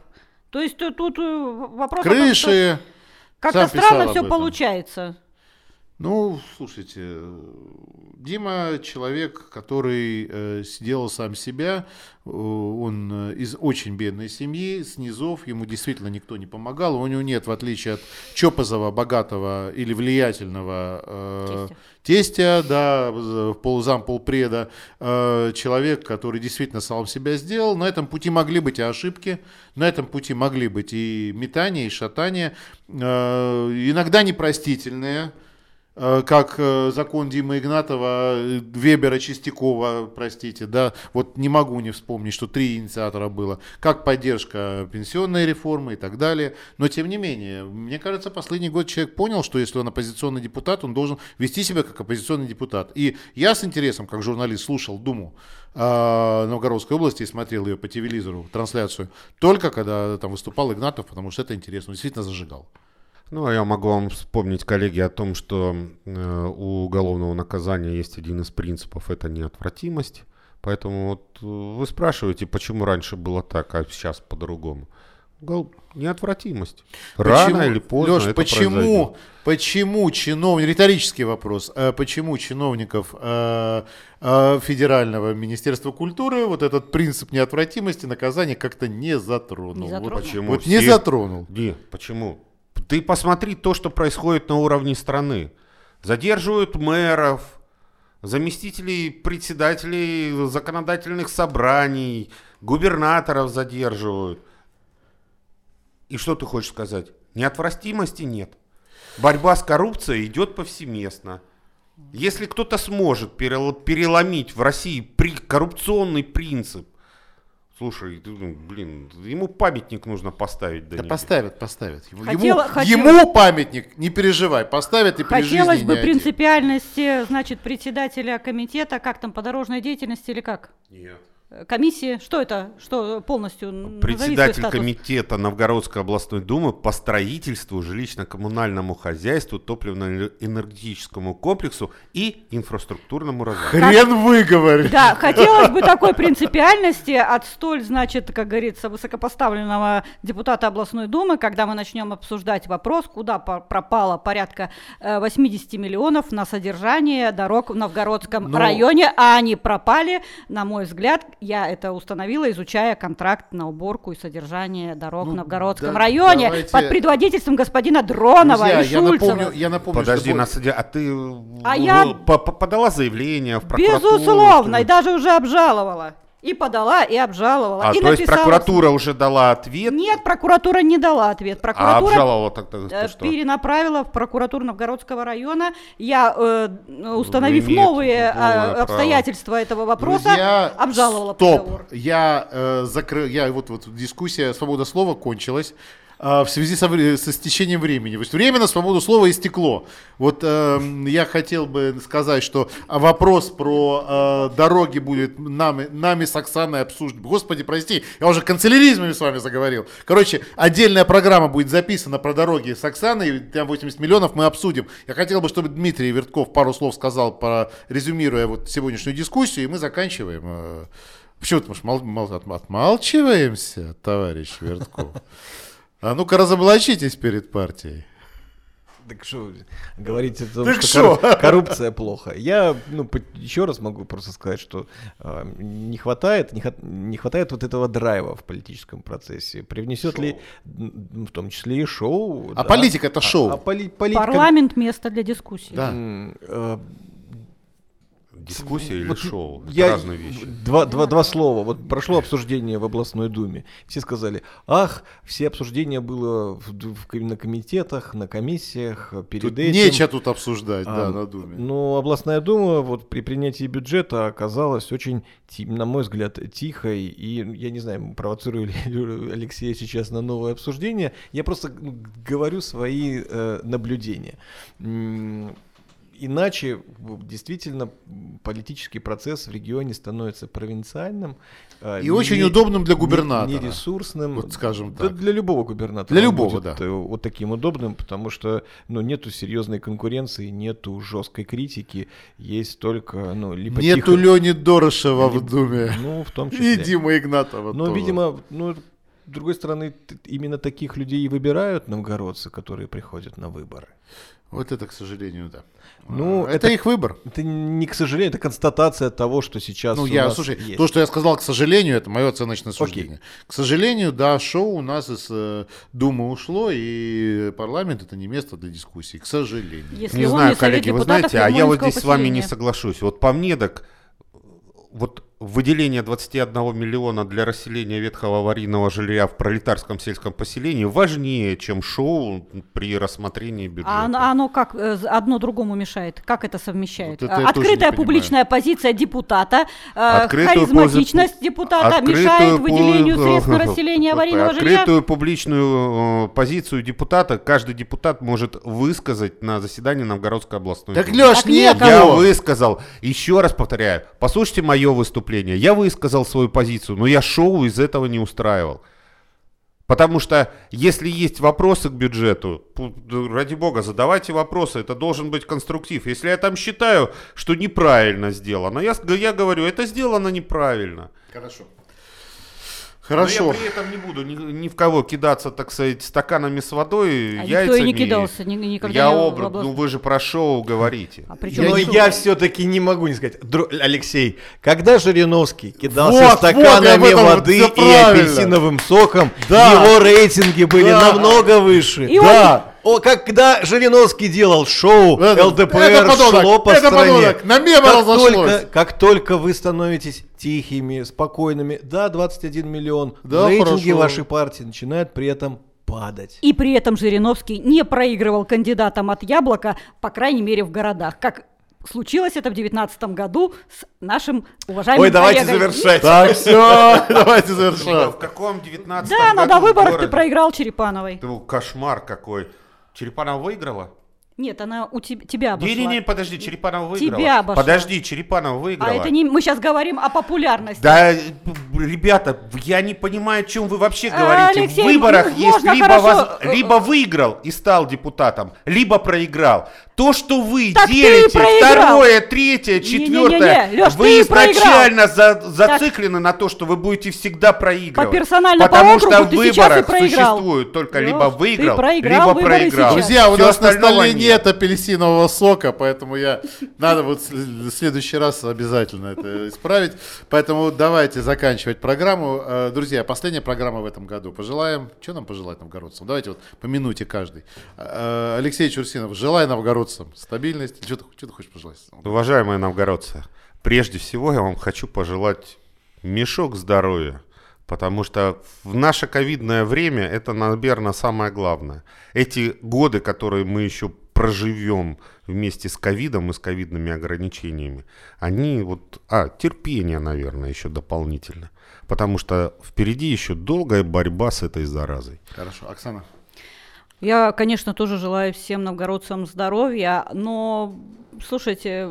То есть э, тут э, вопрос Крыши. как-то странно все этом. получается. Ну, слушайте, Дима человек, который э, сделал сам себя. Э, Он э, из очень бедной семьи, с низов, ему действительно никто не помогал. У него нет, в отличие от Чопозова, богатого или влиятельного э, тестя, да, з- полузам полпреда, э, человек, который действительно сам себя сделал. На этом пути могли быть и ошибки, на этом пути могли быть и метания, и шатания, э, иногда непростительные, как э, закон Димы Игнатова, э, Вебера, Чистякова, простите, да, вот не могу не вспомнить, что три инициатора было, как поддержка пенсионной реформы и так далее, но тем не менее, мне кажется, последний год человек понял, что если он оппозиционный депутат, он должен вести себя как оппозиционный депутат, и я с интересом, как журналист, слушал Думу э, Новгородской области и смотрел ее по телевизору, трансляцию, только когда там выступал Игнатов, потому что это интересно, он действительно зажигал. Ну, а я могу вам вспомнить, коллеги, о том, что э, у уголовного наказания есть один из принципов – это неотвратимость. Поэтому вот э, вы спрашиваете, почему раньше было так, а сейчас по-другому. Угол- Неотвратимость. Рано Почему- или поздно Лёш, это почему, произойдет. почему чиновник, риторический вопрос, э, почему чиновников э, э, Федерального Министерства культуры вот этот принцип неотвратимости наказания как-то не затронул? Не Вот затронул. Почему Вот не все- затронул. Не, почему? Ты посмотри то, что происходит на уровне страны. Задерживают мэров, заместителей председателей законодательных собраний, губернаторов задерживают. И что ты хочешь сказать? Неотвратимости нет. Борьба с коррупцией идет повсеместно. Если кто-то сможет перел- переломить в России коррупционный принцип, слушай, ты, ну, блин, ему памятник нужно поставить. Да небес. поставят, поставят. Ему, Хотела- ему- хотела- ему памятник, не переживай, поставят и при Хотелось жизни бы не один. принципиальности, значит, председателя комитета, как там, по дорожной деятельности или как? Нет. Э, Комиссии, что это? Что полностью? Председатель статус. комитета Новгородской областной думы по строительству, жилищно-коммунальному хозяйству, топливно-энергетическому комплексу и инфраструктурному развитию. Хрен выговоришь. Да, хотелось бы такой принципиальности от столь, значит, как говорится, высокопоставленного депутата областной думы, когда мы начнем обсуждать вопрос, куда пропало порядка э, 80 миллионов на содержание дорог в Новгородском Ну- районе, а они пропали, на мой взгляд, я это установила, изучая контракт на уборку и содержание дорог Ну, в Новгородском да, районе давайте- под предводительством господина Дронова Друзья, и я Шульцева. напомню, я напомню, Подожди, что на бо- суде, а ты А я- по- подала заявление в прокуратуру? Безусловно, и даже уже обжаловала. И подала, и обжаловала. А, и то есть прокуратура уже дала ответ, Нет, прокуратура не дала ответ. а Прокуратура обжаловала тогда э, что? перенаправила в прокуратуру Новгородского района. Я, э, установив Имеет новые э, право. обстоятельства этого вопроса, Друзья, обжаловала стоп. приговор. Я э, закрыл, я вот вот дискуссия свобода слова кончилась а, в связи со, со стечением времени. То есть время на свободу слова истекло. Вот эм, я хотел бы сказать, что а, вопрос про э, дороги будет нами, нами с Оксаной обсужден. Господи, прости, я уже канцеляризмами с вами заговорил. Короче, отдельная программа будет записана про дороги с Оксаной, там 80 миллионов мы обсудим. Я хотел бы, чтобы Дмитрий Вертков пару слов сказал, по, резюмируя вот сегодняшнюю дискуссию, и мы заканчиваем. э, Почему ты, может, мол- мол- отм- отмалчиваемся, товарищ Вертков? А ну-ка разоблачитесь перед партией. Так что говорить о том, Так что корру- коррупция плохо. Я, ну, по- еще раз могу просто сказать, что а, не хватает, не, не хватает вот этого драйва в политическом процессе. Привнесет ли, м, в том числе и шоу. А да. политика это шоу. А, поли- политика- Парламент место для дискуссии. Да. Э, Дискуссия или Вот шоу? Это я- разные вещи. Два, два, два слова. Вот прошло обсуждение в областной думе. Все сказали, ах, все обсуждения было в, в на комитетах, на комиссиях, перед Тут этим. нечего тут обсуждать, А, да, на Думе. Но областная дума вот при принятии бюджета оказалась очень, на мой взгляд, тихой. И я не знаю, провоцирую ли [LAUGHS] Алексея сейчас на новое обсуждение. Я просто ну, говорю свои э, наблюдения. Иначе действительно политический процесс в регионе становится провинциальным. э, И очень удобным для губернатора. Не ресурсным. Вот скажем Да так. для любого губернатора. Для любого, да. э, Вот таким удобным, потому что ну, нету серьезной конкуренции, нету жесткой критики, есть только, ну, либо Нету тихо- Лени Дорошева в Думе. Ну, в том числе. И Дима Игнатова Но, тоже. видимо, ну, с другой стороны, именно таких людей и выбирают новгородцы, которые приходят на выборы. Вот это, к сожалению, да. Ну, это, это- их выбор. Это не к сожалению, это констатация того, что сейчас Ну, у я, нас слушай, есть. то, что я сказал, к сожалению, это мое оценочное суждение. К сожалению, да, шоу у нас из э, Думы ушло, и парламент это не место для дискуссий, к сожалению. Если Не знаю, Совет коллеги, вы знаете, а я вот здесь с вами не поселения. соглашусь. Вот по мне, так вот выделение 21 миллиона для расселения ветхого аварийного жилья в пролетарском сельском поселении важнее, чем шоу при рассмотрении бюджета. А оно, оно как э, одно другому мешает? Как это совмещает? Вот это А, Открытая понимаю. публичная позиция депутата, э, Открытую харизматичность пози- депутата Открытую мешает выделению пу- [LAUGHS] средств на расселение аварийного жилья? Открытую публичную э, позицию депутата каждый депутат может высказать на заседании Новгородской областной Так. Леш, Так нет. Я высказал, еще раз повторяю, послушайте мое выступление. Я высказал свою позицию, но я шоу из этого не устраивал. Потому что если есть вопросы к бюджету, ради бога, задавайте вопросы, это должен быть конструктив. Если я там считаю, что неправильно сделано, я, я говорю, это сделано неправильно. Хорошо. Но Хорошо. я при этом не буду ни, ни в кого кидаться, так сказать, стаканами с водой, А никто яйцами. и не кидался ни- никогда Я обрат, область- ну вы же про шоу говорите. А при Но тут шоу? я все-таки не могу не сказать. Дру- Алексей, когда Жириновский кидался Вот, стаканами вот, этом воды и правильно. апельсиновым соком, Да. его рейтинги были Да. намного выше. И он- Да. О, когда Жириновский делал шоу, Это- ЛДПР это подонок, шло по это стране. подонок, на как разошлось. только, как только вы становитесь тихими, спокойными, да, 21 миллион, Да, рейтинги хорошо. вашей партии начинают при этом падать. И при этом Жириновский не проигрывал кандидатам от Яблока, по крайней мере, в городах. Как случилось это в 2019 году с нашим уважаемым Ой, давайте коллегой. завершать. Так, все, [LAUGHS] давайте Да, завершать. в каком 19 Да, но году до выборов ты проиграл Черепановой. Кошмар какой. Черепанова выиграла? Нет, она у теб- тебя обошла. Не-не-не, подожди, Черепанова выиграла. Тебя обошла. Подожди, Черепанова выиграла. А это не... Мы сейчас говорим о популярности. Да, ребята, я не понимаю, о чем вы вообще А, говорите. Алексей, в выборах ну, есть либо, хорошо, воз- э, либо выиграл и стал депутатом, либо проиграл. То, что вы Так делите второе, третье, четвертое, вы изначально за- зациклены на то, что вы будете всегда проигрывать. персонально по Потому округу что в выборах существует только Лёш, либо выиграл, проиграл либо проиграл. Друзья, у нас на столе нет апельсинового сока, поэтому я [LAUGHS] надо вот в следующий раз обязательно это исправить. Поэтому давайте заканчивать программу. Э, Друзья, последняя программа в этом году. Пожелаем, что нам пожелать новгородцам? Давайте вот по минуте каждый. Э, Алексей Чурсинов, желай новгородцам стабильности. Что ты, что ты хочешь пожелать? Уважаемые новгородцы, прежде всего я вам хочу пожелать мешок здоровья, потому что в наше ковидное время это, наверное, самое главное. Эти годы, которые мы еще проживем вместе с ковидом и с ковидными ограничениями, они вот... А, терпение, наверное, еще дополнительно. Потому что впереди еще долгая борьба с этой заразой. Хорошо. Оксана. Я, конечно, тоже желаю всем новгородцам здоровья, но, слушайте,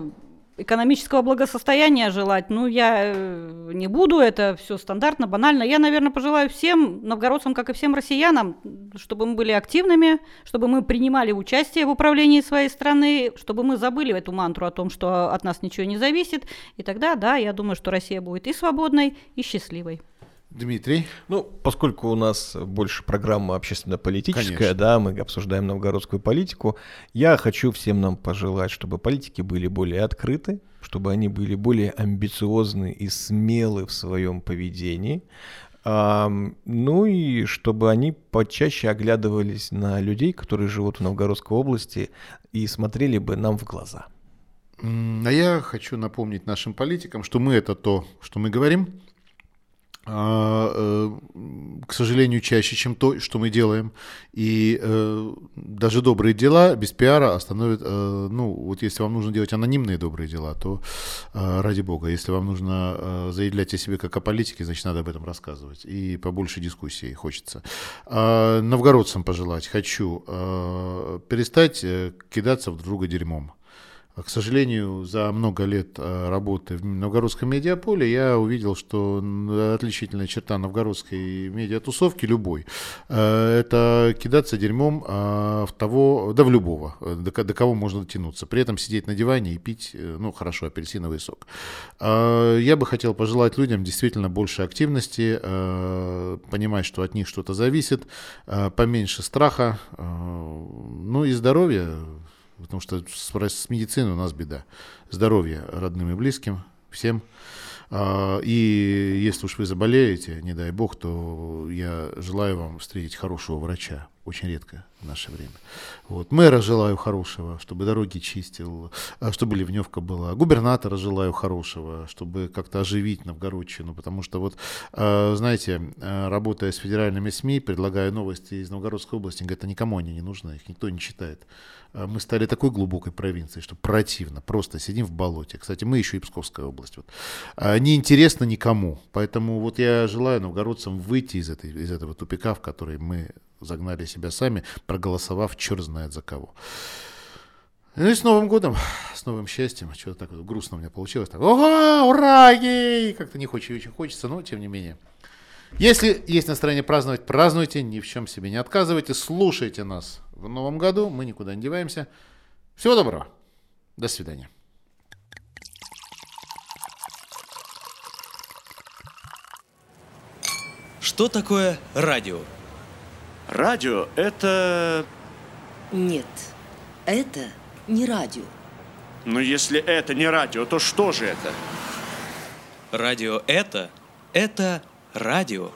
экономического благосостояния желать, ну, я э, не буду, это все стандартно, банально. Я, наверное, пожелаю всем новгородцам, как и всем россиянам, чтобы мы были активными, чтобы мы принимали участие в управлении своей страны, чтобы мы забыли эту мантру о том, что от нас ничего не зависит, и тогда, да, я думаю, что Россия будет и свободной, и счастливой. Дмитрий. Ну, поскольку у нас больше программа общественно-политическая, Конечно. да, мы обсуждаем новгородскую политику, я хочу всем нам пожелать, чтобы политики были более открыты, чтобы они были более амбициозны и смелы в своем поведении, ну и чтобы они почаще оглядывались на людей, которые живут в Новгородской области, и смотрели бы нам в глаза. А я хочу напомнить нашим политикам, что мы это то, что мы говорим, к сожалению, чаще, чем то, что мы делаем. И э, даже добрые дела без пиара остановят, э, ну, вот если вам нужно делать анонимные добрые дела, то э, ради бога. Если вам нужно э, заявлять о себе как о политике, значит, надо об этом рассказывать. И побольше дискуссий хочется. А новгородцам пожелать хочу э, перестать э, кидаться в друг друга дерьмом. К сожалению, за много лет э, работы в новгородском медиаполе я увидел, что отличительная черта новгородской медиатусовки любой э, это кидаться дерьмом в того, да в любого, э, до, ко- до кого можно дотянуться. При этом сидеть на диване и пить, э, ну хорошо, апельсиновый сок. Я бы хотел пожелать людям действительно больше активности, понимать, что от них что-то зависит, поменьше страха, ну и здоровья, Потому что с, с медициной у нас беда. Здоровья родным и близким, всем. А, И если уж вы заболеете, не дай бог, то я желаю вам встретить хорошего врача. Очень редко в наше время. Вот. Мэра желаю хорошего, чтобы дороги чистил, а, чтобы ливневка была. Губернатора желаю хорошего, чтобы как-то оживить Новгородчину. Потому что вот, а, знаете, а, работая с федеральными СМИ, предлагая новости из Новгородской области, говорят, а никому они не нужны, их никто не читает. Мы стали такой глубокой провинцией, что противно, просто сидим в болоте. Кстати, мы еще и Псковская область. Вот. Неинтересно никому. Поэтому вот я желаю новгородцам выйти из, этой, из этого тупика, в который мы загнали себя сами, проголосовав черт знает за кого. Ну и с Новым годом, с новым счастьем. Что-то так вот грустно у меня получилось. Так, Ого, ура, ей! Как-то не хочется, очень хочется, но тем не менее. Если есть настроение праздновать, празднуйте, ни в чем себе не отказывайте, слушайте нас в новом году, мы никуда не деваемся. Всего доброго, до свидания. Что такое радио? Радио — это... Нет, это не радио. Но если это не радио, то что же это? Радио это, это радио.